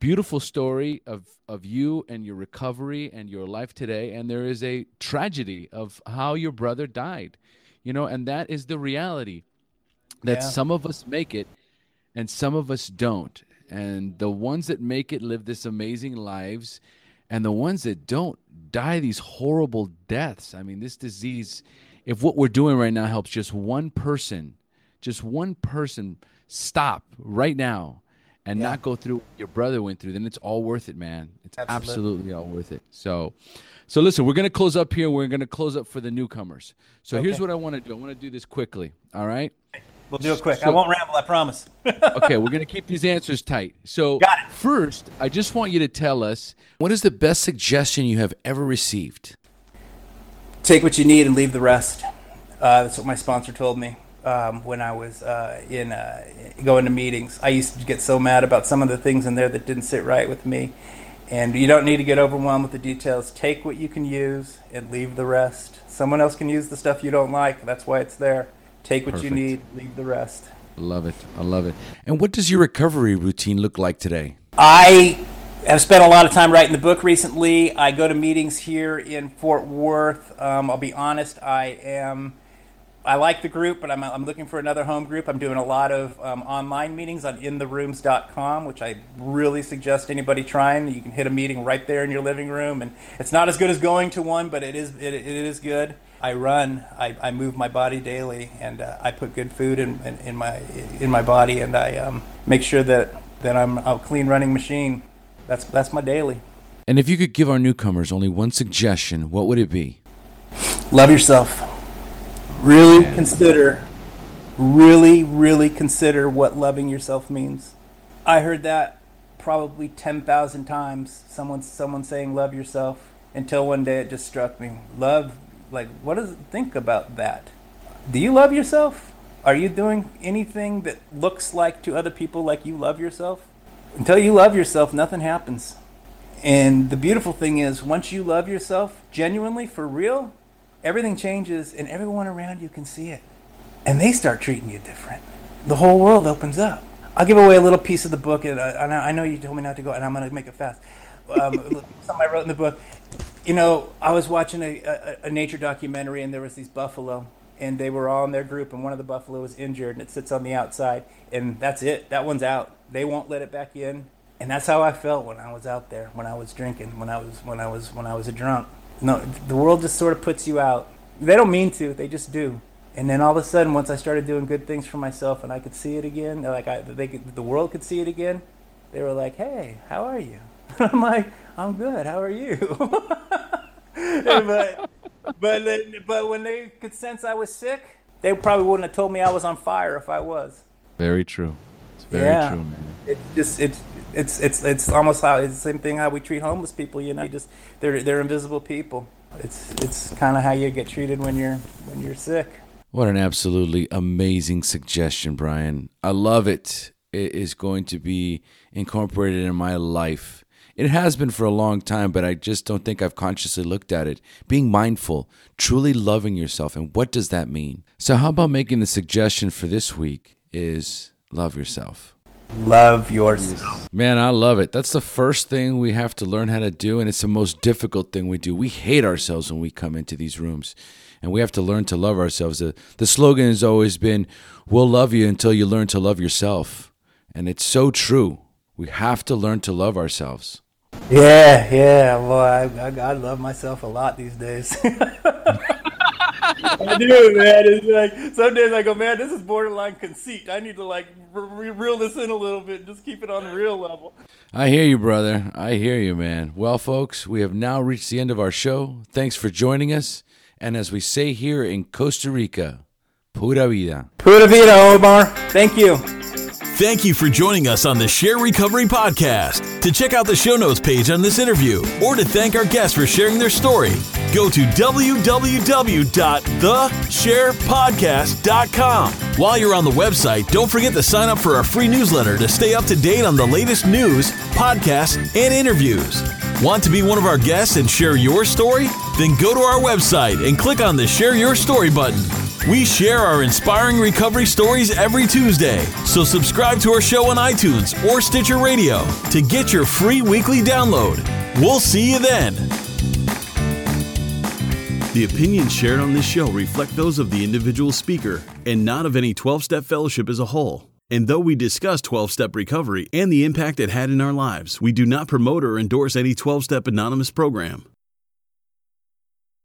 beautiful story of of you and your recovery and your life today. And there is a tragedy of how your brother died you know and that is the reality that Yeah. some of us make it and some of us don't. And the ones that make it live this amazing lives and the ones that don't die these horrible deaths. I mean this disease if what we're doing right now helps just one person just one person stop right now and Yeah. not go through what your brother went through then it's all worth it man. It's Absolutely. absolutely all worth it. So so listen we're going to close up here. We're going to close up for the newcomers. So here's what i want to do. I want to do this quickly all right We'll do it quick. I won't ramble. I promise. okay, we're going to keep these answers tight. So, Got it. first, I just want you to tell us what is the best suggestion you have ever received? Take what you need and leave the rest. Uh, that's what my sponsor told me um, when I was uh, in uh, going to meetings. I used to get so mad about some of the things in there that didn't sit right with me. And you don't need to get overwhelmed with the details. Take what you can use and leave the rest. Someone else can use the stuff you don't like. That's why it's there. Take what you need, leave the rest. Love it. I love it. And what does your recovery routine look like today? I have spent a lot of time writing the book recently. I go to meetings here in Fort Worth. Um, I'll be honest, I am. I like the group, but I'm, I'm looking for another home group. I'm doing a lot of um, online meetings on intherooms.com, which I really suggest anybody trying. You can hit a meeting right there in your living room, and it's not as good as going to one, but it is it, it is good. I run, I, I move my body daily, and uh, I put good food in, in, in my in my body, and I um, make sure that, that I'm a clean running machine. That's that's my daily. And if you could give our newcomers only one suggestion, what would it be? Love yourself. Really consider, really, really consider what loving yourself means. I heard that probably 10,000 times. Someone, someone saying love yourself until one day it just struck me. Love, like, what does think about that? Do you love yourself? Are you doing anything that looks like to other people like you love yourself? Until you love yourself, nothing happens. And the beautiful thing is, once you love yourself genuinely, for real, everything changes and everyone around you can see it. And they start treating you different. The whole world opens up. I'll give away a little piece of the book, and I, I know you told me not to go, and I'm going to make it fast. Um, something I wrote in the book. You know, I was watching a, a, a nature documentary, and there was these buffalo, and they were all in their group, and one of the buffalo was injured, and it sits on the outside, and that's it. That one's out. They won't let it back in, and that's how I felt when I was out there, when I was drinking, when I was when I was when I was a drunk. No, the world just sort of puts you out. They don't mean to, they just do. And then all of a sudden, once I started doing good things for myself, and I could see it again, like I, they could, the world could see it again, they were like, "Hey, how are you?" I'm like, "I'm good. How are you?" but but but when they could sense I was sick, they probably wouldn't have told me I was on fire if I was. Very true. It's very Yeah. true, man. It just it's it's it's it's almost how it's the same thing how we treat homeless people. You know, you just they're they're invisible people. It's it's kind of how you get treated when you're when you're sick. What an absolutely amazing suggestion, Bryon. I love it. It is going to be incorporated in my life. It has been for a long time, but I just don't think I've consciously looked at it. Being mindful, truly loving yourself, and what does that mean? So, how about making the suggestion for this week is love yourself? Love yourself. Man, I love it. That's the first thing we have to learn how to do, and it's the most difficult thing we do. We hate ourselves when we come into these rooms, and we have to learn to love ourselves. The, the slogan has always been, We'll love you until you learn to love yourself. And it's so true. We have to learn to love ourselves. Yeah, yeah. Well, I, I I love myself a lot these days. I do, man. It's like some days I go, man, this is borderline conceit. I need to like re- reel this in a little bit, and just keep it on the real level. I hear you, brother. I hear you, man. Well, folks, we have now reached the end of our show. Thanks for joining us. And as we say here in Costa Rica, pura vida. Pura vida, Omar. Thank you. Thank you for joining us on the SHAIR Recovery Podcast. To check out the show notes page on this interview or to thank our guests for sharing their story, go to www.thesharepodcast.com. While you're on the website, don't forget to sign up for our free newsletter to stay up to date on the latest news, podcasts, and interviews. Want to be one of our guests and share your story? Then go to our website and click on the Share Your Story button. We share our inspiring recovery stories every Tuesday, so subscribe to our show on iTunes or Stitcher Radio to get your free weekly download. We'll see you then. The opinions shared on this show reflect those of the individual speaker and not of any 12 step fellowship as a whole. And though we discuss 12 step recovery and the impact it had in our lives, we do not promote or endorse any 12 step anonymous program.